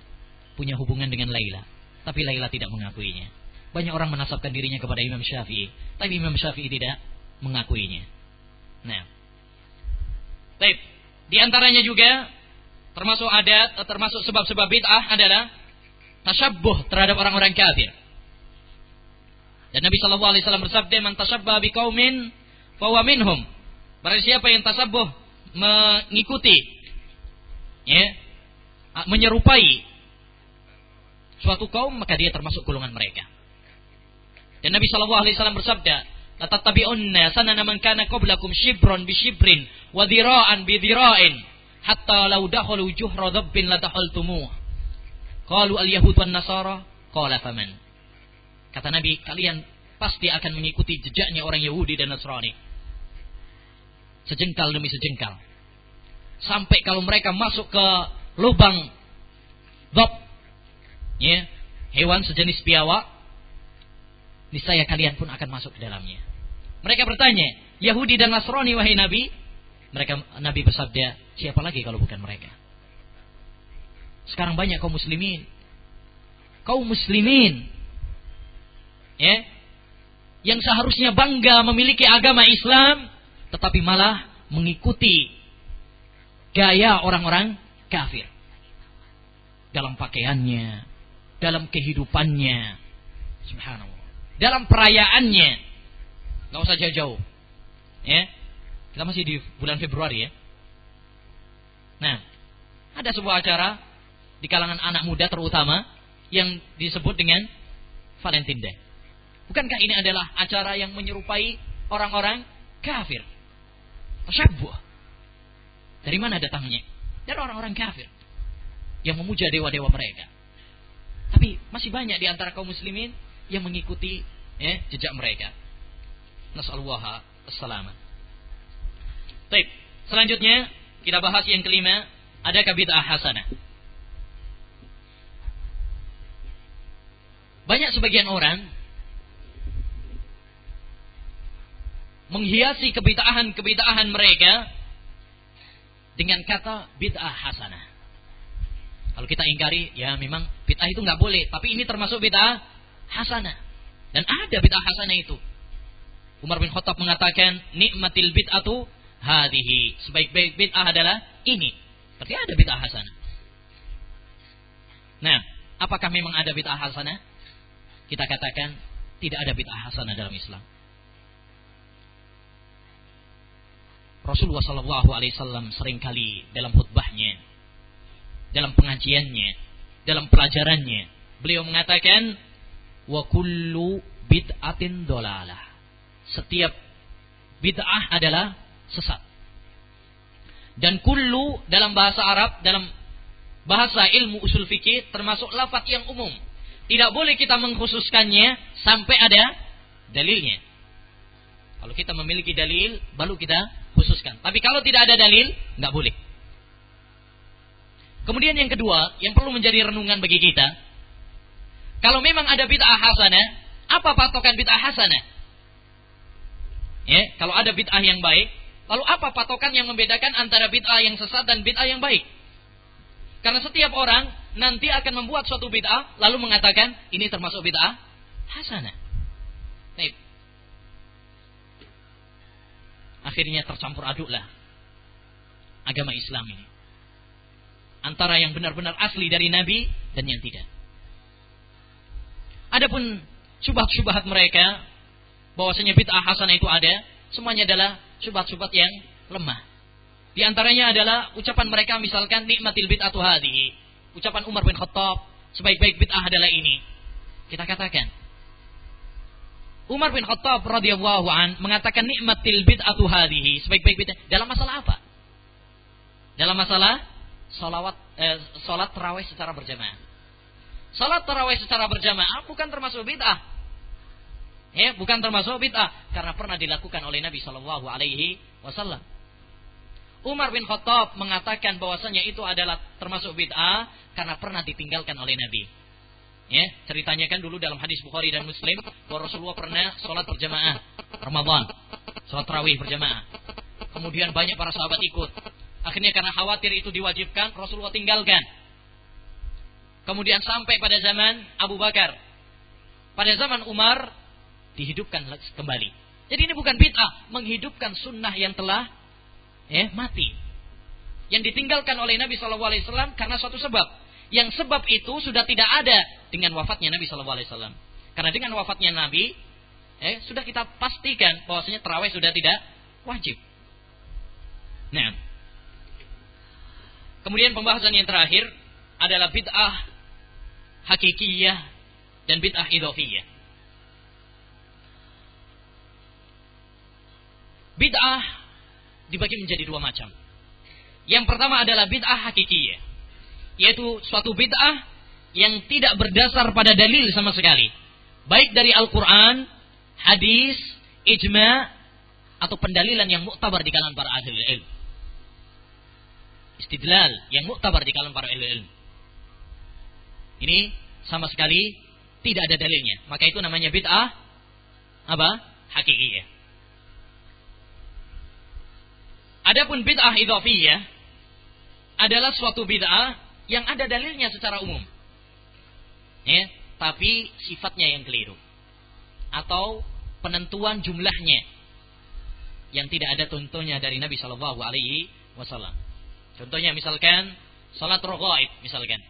punya hubungan dengan Laila, tapi Laila tidak mengakuinya. Banyak orang menasabkan dirinya kepada Imam Syafi'i, tapi Imam Syafi'i tidak mengakuinya. Nah, Baik, di antaranya juga termasuk adat, termasuk sebab-sebab bid'ah adalah tasyabbuh terhadap orang-orang kafir. Dan Nabi Shallallahu Alaihi Wasallam bersabda, "Man tasyabbaha biqaumin, fahuwa minhum." Barang siapa yang tasabbuh mengikuti, ya, menyerupai suatu kaum, maka dia termasuk golongan mereka. Dan Nabi Shallallahu Alaihi Wasallam bersabda, latattabi'unna sanana man kana qablakum shibran bi shibrin wa dhira'an bi dhira'in hatta law dakhalu juhra dhabbin ladakhaltumuh. Qalu al-yahud wan nasara qala faman. Kata Nabi, kalian pasti akan mengikuti jejaknya orang Yahudi dan Nasrani. Sejengkal demi sejengkal. Sampai kalau mereka masuk ke lubang dhab, ya, hewan sejenis biawak, niscaya kalian pun akan masuk ke dalamnya. Mereka bertanya, Yahudi dan Nasrani wahai Nabi? Mereka Nabi bersabda, siapa lagi kalau bukan mereka? Sekarang banyak kaum muslimin. Kaum muslimin. Ya. Yang seharusnya bangga memiliki agama Islam, tetapi malah mengikuti gaya orang-orang kafir. Dalam pakaiannya, dalam kehidupannya. Subhanallah. Dalam perayaannya, nggak usah jauh-jauh. Ya. Kita masih di bulan Februari ya. Nah, ada sebuah acara di kalangan anak muda terutama yang disebut dengan Valentine Day. Bukankah ini adalah acara yang menyerupai orang-orang kafir? Tasyabuh. Dari mana datangnya? Dari orang-orang kafir yang memuja dewa-dewa mereka. Tapi masih banyak di antara kaum muslimin yang mengikuti ya, jejak mereka. Nas'alullah as-salamah. Baik, selanjutnya kita bahas yang kelima, ada bid'ah hasanah. Banyak sebagian orang menghiasi kebid'ahan-kebid'ahan mereka dengan kata bid'ah hasanah. Kalau kita ingkari, ya memang bid'ah itu nggak boleh, tapi ini termasuk bid'ah hasanah. Dan ada bid'ah hasanah itu. Umar bin Khattab mengatakan nikmatil bid'atu hadhihi. Sebaik-baik bid'ah adalah ini. Berarti ada bid'ah hasanah. Nah, apakah memang ada bid'ah hasanah? Kita katakan tidak ada bid'ah hasanah dalam Islam. Rasulullah Wasallam sering kali dalam khutbahnya, dalam pengajiannya, dalam pelajarannya, beliau mengatakan, wa kullu bid'atin dolalah setiap bid'ah adalah sesat. Dan kullu dalam bahasa Arab, dalam bahasa ilmu usul fikih termasuk lafaz yang umum. Tidak boleh kita mengkhususkannya sampai ada dalilnya. Kalau kita memiliki dalil, baru kita khususkan. Tapi kalau tidak ada dalil, nggak boleh. Kemudian yang kedua, yang perlu menjadi renungan bagi kita, kalau memang ada bid'ah hasanah, apa patokan bid'ah hasanah? Ya, kalau ada bid'ah yang baik, lalu apa patokan yang membedakan antara bid'ah yang sesat dan bid'ah yang baik? Karena setiap orang nanti akan membuat suatu bid'ah lalu mengatakan ini termasuk bid'ah hasanah. Baik. Akhirnya tercampur aduklah agama Islam ini. Antara yang benar-benar asli dari Nabi dan yang tidak. Adapun syubhat-syubhat mereka bahwasanya bid'ah hasanah itu ada, semuanya adalah syubhat-syubhat yang lemah. Di antaranya adalah ucapan mereka misalkan nikmatil bid'atu hadhihi. Ucapan Umar bin Khattab, sebaik-baik bid'ah adalah ini. Kita katakan. Umar bin Khattab radhiyallahu an mengatakan nikmatil bid'atu hadhihi, sebaik-baik bid'ah dalam masalah apa? Dalam masalah salawat eh, salat tarawih secara berjamaah. Salat tarawih secara berjamaah bukan termasuk bid'ah. Ya, bukan termasuk bid'ah karena pernah dilakukan oleh Nabi Shallallahu alaihi wasallam. Umar bin Khattab mengatakan bahwasanya itu adalah termasuk bid'ah karena pernah ditinggalkan oleh Nabi. Ya, ceritanya kan dulu dalam hadis Bukhari dan Muslim bahwa Rasulullah pernah sholat berjamaah Ramadan, sholat tarawih berjamaah. Kemudian banyak para sahabat ikut. Akhirnya karena khawatir itu diwajibkan, Rasulullah tinggalkan. Kemudian sampai pada zaman Abu Bakar. Pada zaman Umar dihidupkan kembali. Jadi ini bukan bid'ah, menghidupkan sunnah yang telah eh mati. Yang ditinggalkan oleh Nabi Shallallahu Alaihi Wasallam karena suatu sebab. Yang sebab itu sudah tidak ada dengan wafatnya Nabi Shallallahu Alaihi Wasallam. Karena dengan wafatnya Nabi, eh sudah kita pastikan bahwasanya terawih sudah tidak wajib. Nah, kemudian pembahasan yang terakhir adalah bid'ah hakikiyah dan bid'ah idofiyah. Bid'ah dibagi menjadi dua macam. Yang pertama adalah bid'ah hakikiyah. Yaitu suatu bid'ah yang tidak berdasar pada dalil sama sekali. Baik dari Al-Quran, hadis, ijma, atau pendalilan yang muktabar di kalangan para ahli ilmu. Istidlal yang muktabar di kalangan para ahli ilmu. Ini sama sekali tidak ada dalilnya. Maka itu namanya bid'ah apa? Hakikiyah. Adapun bid'ah idhafiyah adalah suatu bid'ah yang ada dalilnya secara umum. Ya, tapi sifatnya yang keliru. Atau penentuan jumlahnya yang tidak ada contohnya dari Nabi Shallallahu alaihi wasallam. Contohnya misalkan salat raghaib misalkan.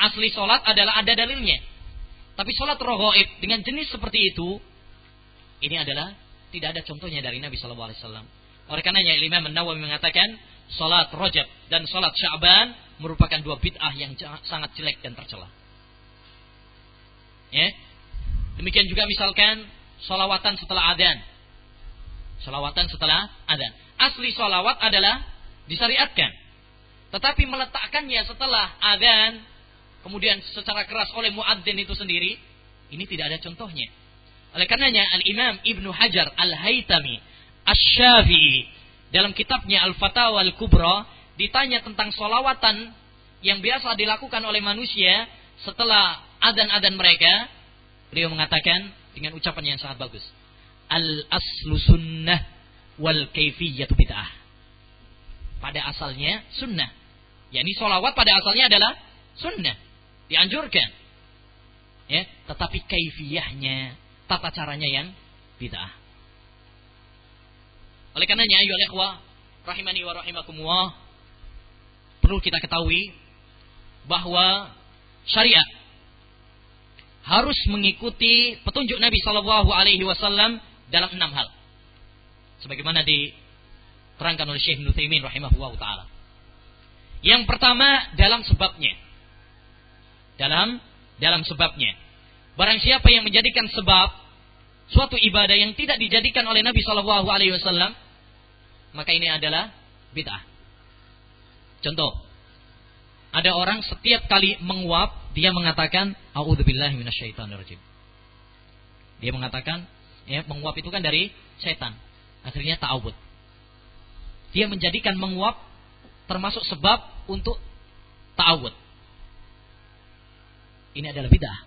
Asli salat adalah ada dalilnya. Tapi salat raghaib dengan jenis seperti itu ini adalah tidak ada contohnya dari Nabi Shallallahu alaihi wasallam. Oleh karenanya Imam Nawawi mengatakan salat Rajab dan salat Sya'ban merupakan dua bid'ah yang sangat jelek dan tercela. Ya. Demikian juga misalkan solawatan setelah adzan. Solawatan setelah adzan. Asli solawat adalah disyariatkan. Tetapi meletakkannya setelah adzan kemudian secara keras oleh muadzin itu sendiri ini tidak ada contohnya. Oleh karenanya Al-Imam Ibnu Hajar Al-Haytami Asy-Syafi'i dalam kitabnya Al-Fatawa Al-Kubra ditanya tentang solawatan yang biasa dilakukan oleh manusia setelah adan-adan mereka, beliau mengatakan dengan ucapan yang sangat bagus. Al-aslu sunnah wal kaifiyatu bid'ah. Pada asalnya sunnah. yakni solawat pada asalnya adalah sunnah. Dianjurkan. Ya, tetapi kaifiyahnya, tata caranya yang bid'ah. Oleh karenanya ayo ikhwah rahimani wa rahimakumullah perlu kita ketahui bahwa syariat harus mengikuti petunjuk Nabi Shallallahu Alaihi Wasallam dalam enam hal, sebagaimana diterangkan oleh Syekh Nuthaimin rahimahullah taala. Yang pertama dalam sebabnya, dalam dalam sebabnya. Barang siapa yang menjadikan sebab suatu ibadah yang tidak dijadikan oleh Nabi Shallallahu Alaihi Wasallam, maka ini adalah bid'ah. Contoh, ada orang setiap kali menguap dia mengatakan auzubillahi minasyaitonirrajim. Dia mengatakan ya menguap itu kan dari setan. Akhirnya ta'awud. Dia menjadikan menguap termasuk sebab untuk ta'awud. Ini adalah bid'ah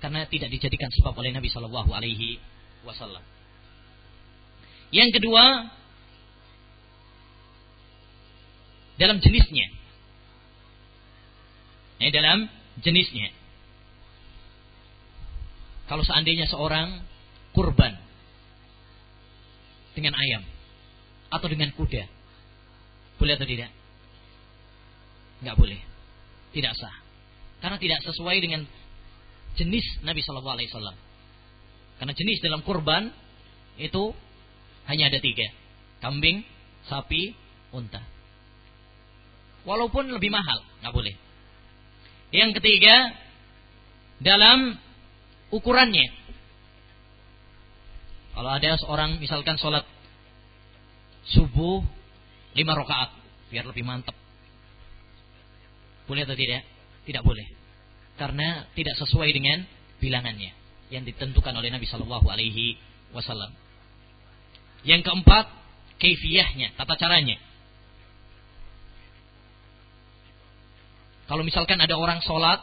karena tidak dijadikan sebab oleh Nabi Shallallahu alaihi wasallam. Yang kedua, dalam jenisnya. Ini dalam jenisnya. Kalau seandainya seorang kurban dengan ayam atau dengan kuda, boleh atau tidak? Enggak boleh. Tidak sah. Karena tidak sesuai dengan jenis Nabi Shallallahu Alaihi Wasallam. Karena jenis dalam kurban itu hanya ada tiga: kambing, sapi, unta. walaupun lebih mahal, nggak boleh. Yang ketiga, dalam ukurannya. Kalau ada seorang misalkan sholat subuh lima rakaat, biar lebih mantap. Boleh atau tidak? Tidak boleh. Karena tidak sesuai dengan bilangannya yang ditentukan oleh Nabi Shallallahu Alaihi Wasallam. Yang keempat, keifiyahnya, tata caranya. Kalau misalkan ada orang sholat,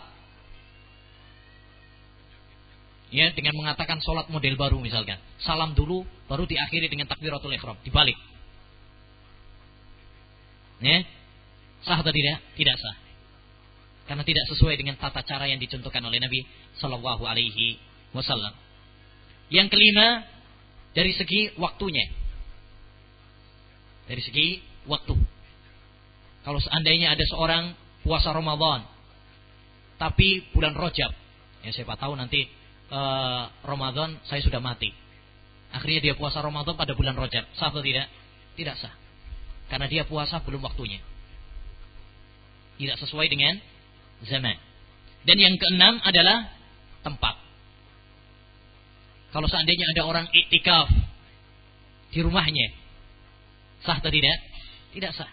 ya dengan mengatakan sholat model baru misalkan, salam dulu, baru diakhiri dengan takbiratul ikhram, dibalik. Ya, sah atau tidak? Tidak sah. Karena tidak sesuai dengan tata cara yang dicontohkan oleh Nabi Shallallahu Alaihi Wasallam. Yang kelima, dari segi waktunya. Dari segi waktu. Kalau seandainya ada seorang puasa Ramadan, tapi bulan Rojab, ya siapa tahu nanti uh, Ramadan saya sudah mati. Akhirnya dia puasa Ramadan pada bulan Rojab, sah atau tidak? Tidak sah. Karena dia puasa belum waktunya. Tidak sesuai dengan zaman. Dan yang keenam adalah tempat. Kalau seandainya ada orang iktikaf di rumahnya, sah atau tidak? Tidak sah.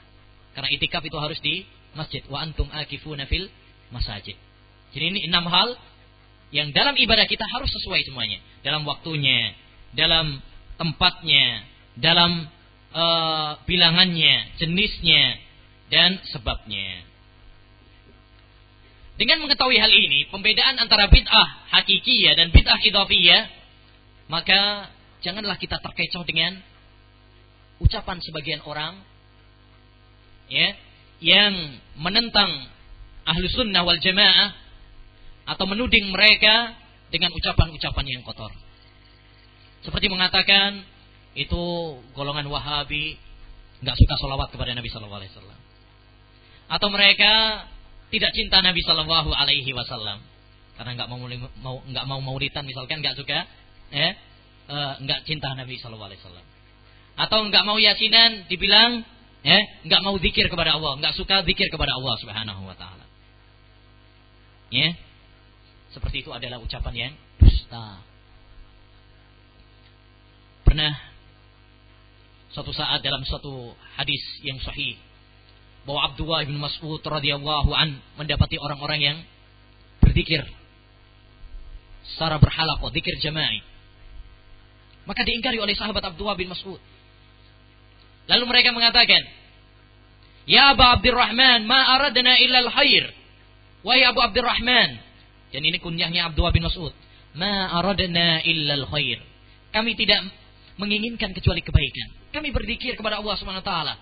Karena iktikaf itu harus di masjid wa antum akifuna fil masajid. Jadi ini enam hal yang dalam ibadah kita harus sesuai semuanya, dalam waktunya, dalam tempatnya, dalam uh, bilangannya, jenisnya dan sebabnya. Dengan mengetahui hal ini, pembedaan antara bid'ah hakikiyah dan bid'ah idhafiyah, maka janganlah kita terkecoh dengan ucapan sebagian orang ya yang menentang ahlu sunnah wal jamaah atau menuding mereka dengan ucapan-ucapan yang kotor. Seperti mengatakan itu golongan Wahabi nggak suka solawat kepada Nabi Shallallahu Alaihi Wasallam. Atau mereka tidak cinta Nabi Shallallahu Alaihi Wasallam karena nggak mau nggak mau maulitan misalkan nggak suka, ya nggak cinta Nabi Shallallahu Alaihi Wasallam. Atau nggak mau yasinan dibilang Ya, nggak mau zikir kepada Allah, nggak suka zikir kepada Allah Subhanahu wa taala. Ya. Seperti itu adalah ucapan yang dusta. Pernah suatu saat dalam suatu hadis yang sahih bahwa Abdullah bin Mas'ud radhiyallahu an mendapati orang-orang yang berzikir secara berhalaqah, zikir jama'i. Maka diingkari oleh sahabat Abdullah bin Mas'ud. Lalu mereka mengatakan, Ya Abu Abdurrahman, ma aradna illa al-khair. Wahai Abu Abdurrahman. Dan ini kunyahnya Abdullah bin Mas'ud. Ma aradna illa al-khair. Kami tidak menginginkan kecuali kebaikan. Kami berzikir kepada Allah Subhanahu wa taala.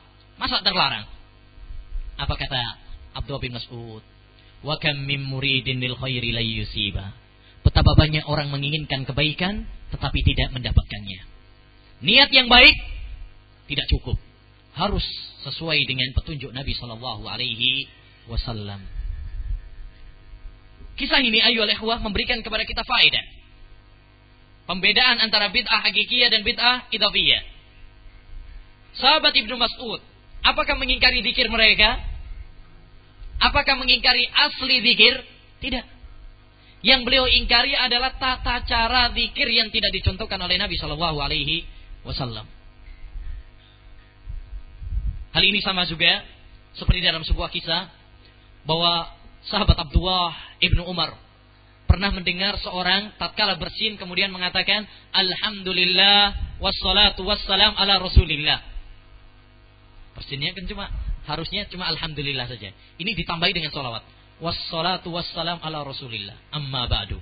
Masa terlarang? Apa kata Abdullah bin Mas'ud? Wa kam min muridin lil khairi la yusiba. Betapa banyak orang menginginkan kebaikan tetapi tidak mendapatkannya. Niat yang baik tidak cukup. Harus sesuai dengan petunjuk Nabi Shallallahu Alaihi Wasallam. Kisah ini ayu ikhwah memberikan kepada kita faedah. Pembedaan antara bid'ah hakikiyah dan bid'ah idafiyah. Sahabat Ibnu Mas'ud, apakah mengingkari zikir mereka? Apakah mengingkari asli zikir? Tidak. Yang beliau ingkari adalah tata cara zikir yang tidak dicontohkan oleh Nabi Shallallahu Alaihi Wasallam. Hal ini sama juga seperti dalam sebuah kisah bahwa sahabat Abdullah ibnu Umar pernah mendengar seorang tatkala bersin kemudian mengatakan Alhamdulillah wassalatu wassalam ala Rasulillah. Bersinnya kan cuma harusnya cuma Alhamdulillah saja. Ini ditambahi dengan salawat. Wassalatu wassalam ala Rasulillah. Amma ba'du.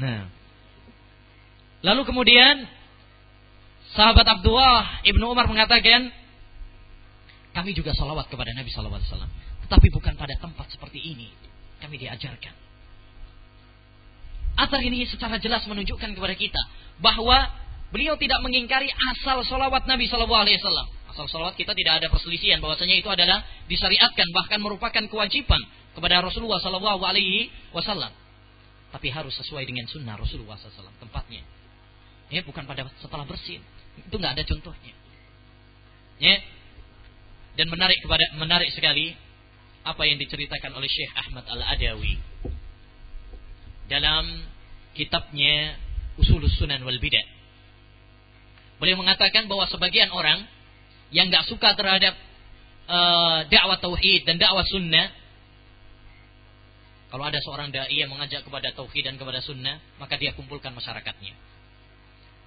Nah. Lalu kemudian sahabat Abdullah ibnu Umar mengatakan kami juga salawat kepada Nabi Wasallam. Tetapi bukan pada tempat seperti ini. Kami diajarkan. Atar ini secara jelas menunjukkan kepada kita bahwa beliau tidak mengingkari asal salawat Nabi Wasallam. Asal salawat kita tidak ada perselisihan bahwasanya itu adalah disyariatkan bahkan merupakan kewajiban kepada Rasulullah Sallallahu Alaihi Wasallam. Tapi harus sesuai dengan sunnah Rasulullah SAW tempatnya. Ya bukan pada setelah bersin. Itu nggak ada contohnya. Ya, dan menarik kepada menarik sekali apa yang diceritakan oleh Syekh Ahmad Al-Adawi dalam kitabnya Usulus Sunan wal Bidah. Beliau mengatakan bahwa sebagian orang yang nggak suka terhadap uh, dakwah tauhid dan dakwah sunnah, kalau ada seorang dai yang mengajak kepada tauhid dan kepada sunnah, maka dia kumpulkan masyarakatnya.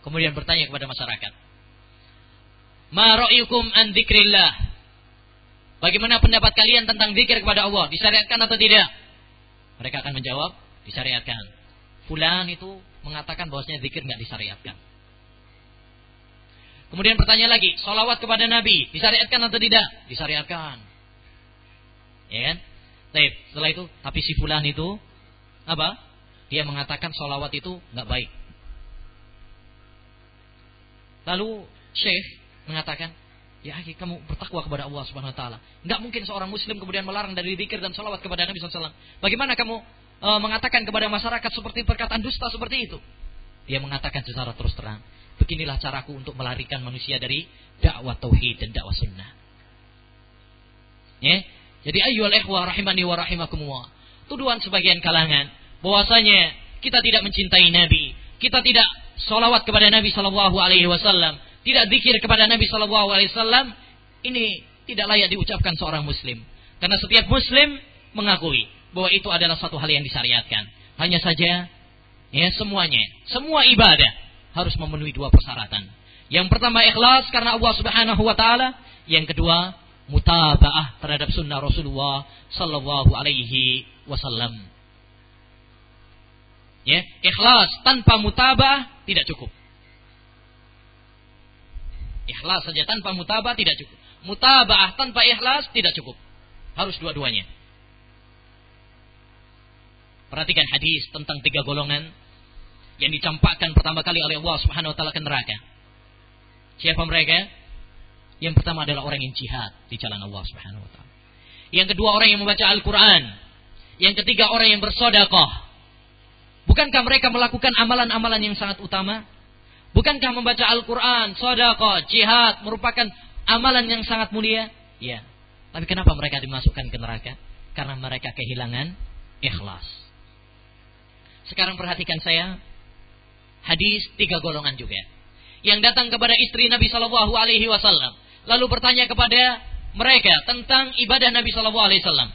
Kemudian bertanya kepada masyarakat, "Ma ra'yukum an dzikrillah?" Bagaimana pendapat kalian tentang zikir kepada Allah? Disyariatkan atau tidak? Mereka akan menjawab, disyariatkan. Fulan itu mengatakan bahwasanya zikir nggak disyariatkan. Kemudian pertanyaan lagi, solawat kepada Nabi, disyariatkan atau tidak? Disyariatkan. Ya kan? Baik, setelah itu, tapi si fulan itu, apa? Dia mengatakan solawat itu nggak baik. Lalu Syekh mengatakan, Ya, kamu bertakwa kepada Allah Subhanahu wa taala. Enggak mungkin seorang muslim kemudian melarang dari zikir dan salawat kepada Nabi SAW. Bagaimana kamu e, mengatakan kepada masyarakat seperti perkataan dusta seperti itu? Dia mengatakan secara terus terang, beginilah caraku untuk melarikan manusia dari dakwah tauhid dan dakwah sunnah. Ya. Jadi ayyuhal ikhwah rahimani wa rahimakumullah. Tuduhan sebagian kalangan bahwasanya kita tidak mencintai Nabi, kita tidak salawat kepada Nabi sallallahu alaihi wasallam, tidak zikir kepada Nabi Shallallahu Alaihi Wasallam ini tidak layak diucapkan seorang Muslim. Karena setiap Muslim mengakui bahwa itu adalah satu hal yang disyariatkan. Hanya saja, ya semuanya, semua ibadah harus memenuhi dua persyaratan. Yang pertama ikhlas karena Allah Subhanahu Wa Taala. Yang kedua mutabaah terhadap sunnah Rasulullah Sallallahu Alaihi Wasallam. Ya, ikhlas tanpa mutabaah tidak cukup. Ikhlas saja tanpa mutabah tidak cukup. Mutabah tanpa ikhlas tidak cukup. Harus dua-duanya. Perhatikan hadis tentang tiga golongan yang dicampakkan pertama kali oleh Allah Subhanahu wa taala ke neraka. Siapa mereka? Yang pertama adalah orang yang jihad di jalan Allah Subhanahu wa taala. Yang kedua orang yang membaca Al-Qur'an. Yang ketiga orang yang bersedekah. Bukankah mereka melakukan amalan-amalan yang sangat utama? Bukankah membaca Al-Quran, sodako, jihad merupakan amalan yang sangat mulia? Ya. Tapi kenapa mereka dimasukkan ke neraka? Karena mereka kehilangan ikhlas. Sekarang perhatikan saya hadis tiga golongan juga yang datang kepada istri Nabi Shallallahu Alaihi Wasallam lalu bertanya kepada mereka tentang ibadah Nabi Shallallahu Alaihi Wasallam.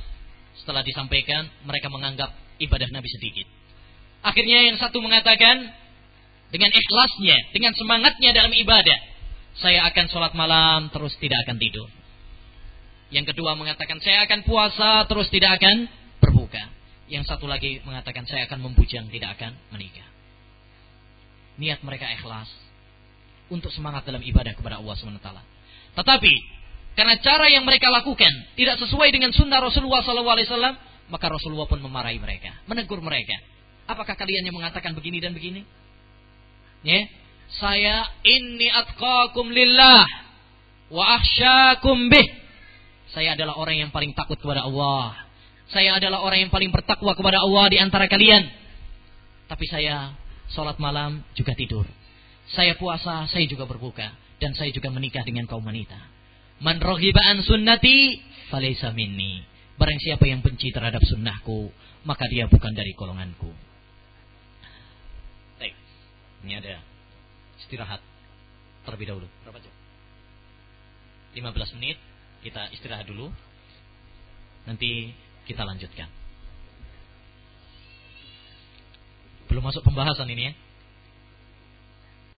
Setelah disampaikan, mereka menganggap ibadah Nabi sedikit. Akhirnya yang satu mengatakan, dengan ikhlasnya, dengan semangatnya dalam ibadah, saya akan sholat malam terus tidak akan tidur. Yang kedua mengatakan saya akan puasa terus tidak akan berbuka. Yang satu lagi mengatakan saya akan membujang tidak akan menikah. Niat mereka ikhlas untuk semangat dalam ibadah kepada Allah SWT. Tetapi karena cara yang mereka lakukan tidak sesuai dengan sunnah Rasulullah SAW, maka Rasulullah pun memarahi mereka, menegur mereka. Apakah kalian yang mengatakan begini dan begini? Ya, saya ini atqakum lillah wa akhsyakum bih. Saya adalah orang yang paling takut kepada Allah. Saya adalah orang yang paling bertakwa kepada Allah di antara kalian. Tapi saya sholat malam juga tidur. Saya puasa, saya juga berbuka. Dan saya juga menikah dengan kaum wanita. Man rohibaan sunnati, falaysa minni. Barang siapa yang benci terhadap sunnahku, maka dia bukan dari golonganku. Ini ada istirahat terlebih dahulu. Berapa jam? 15 menit kita istirahat dulu. Nanti kita lanjutkan. Belum masuk pembahasan ini ya.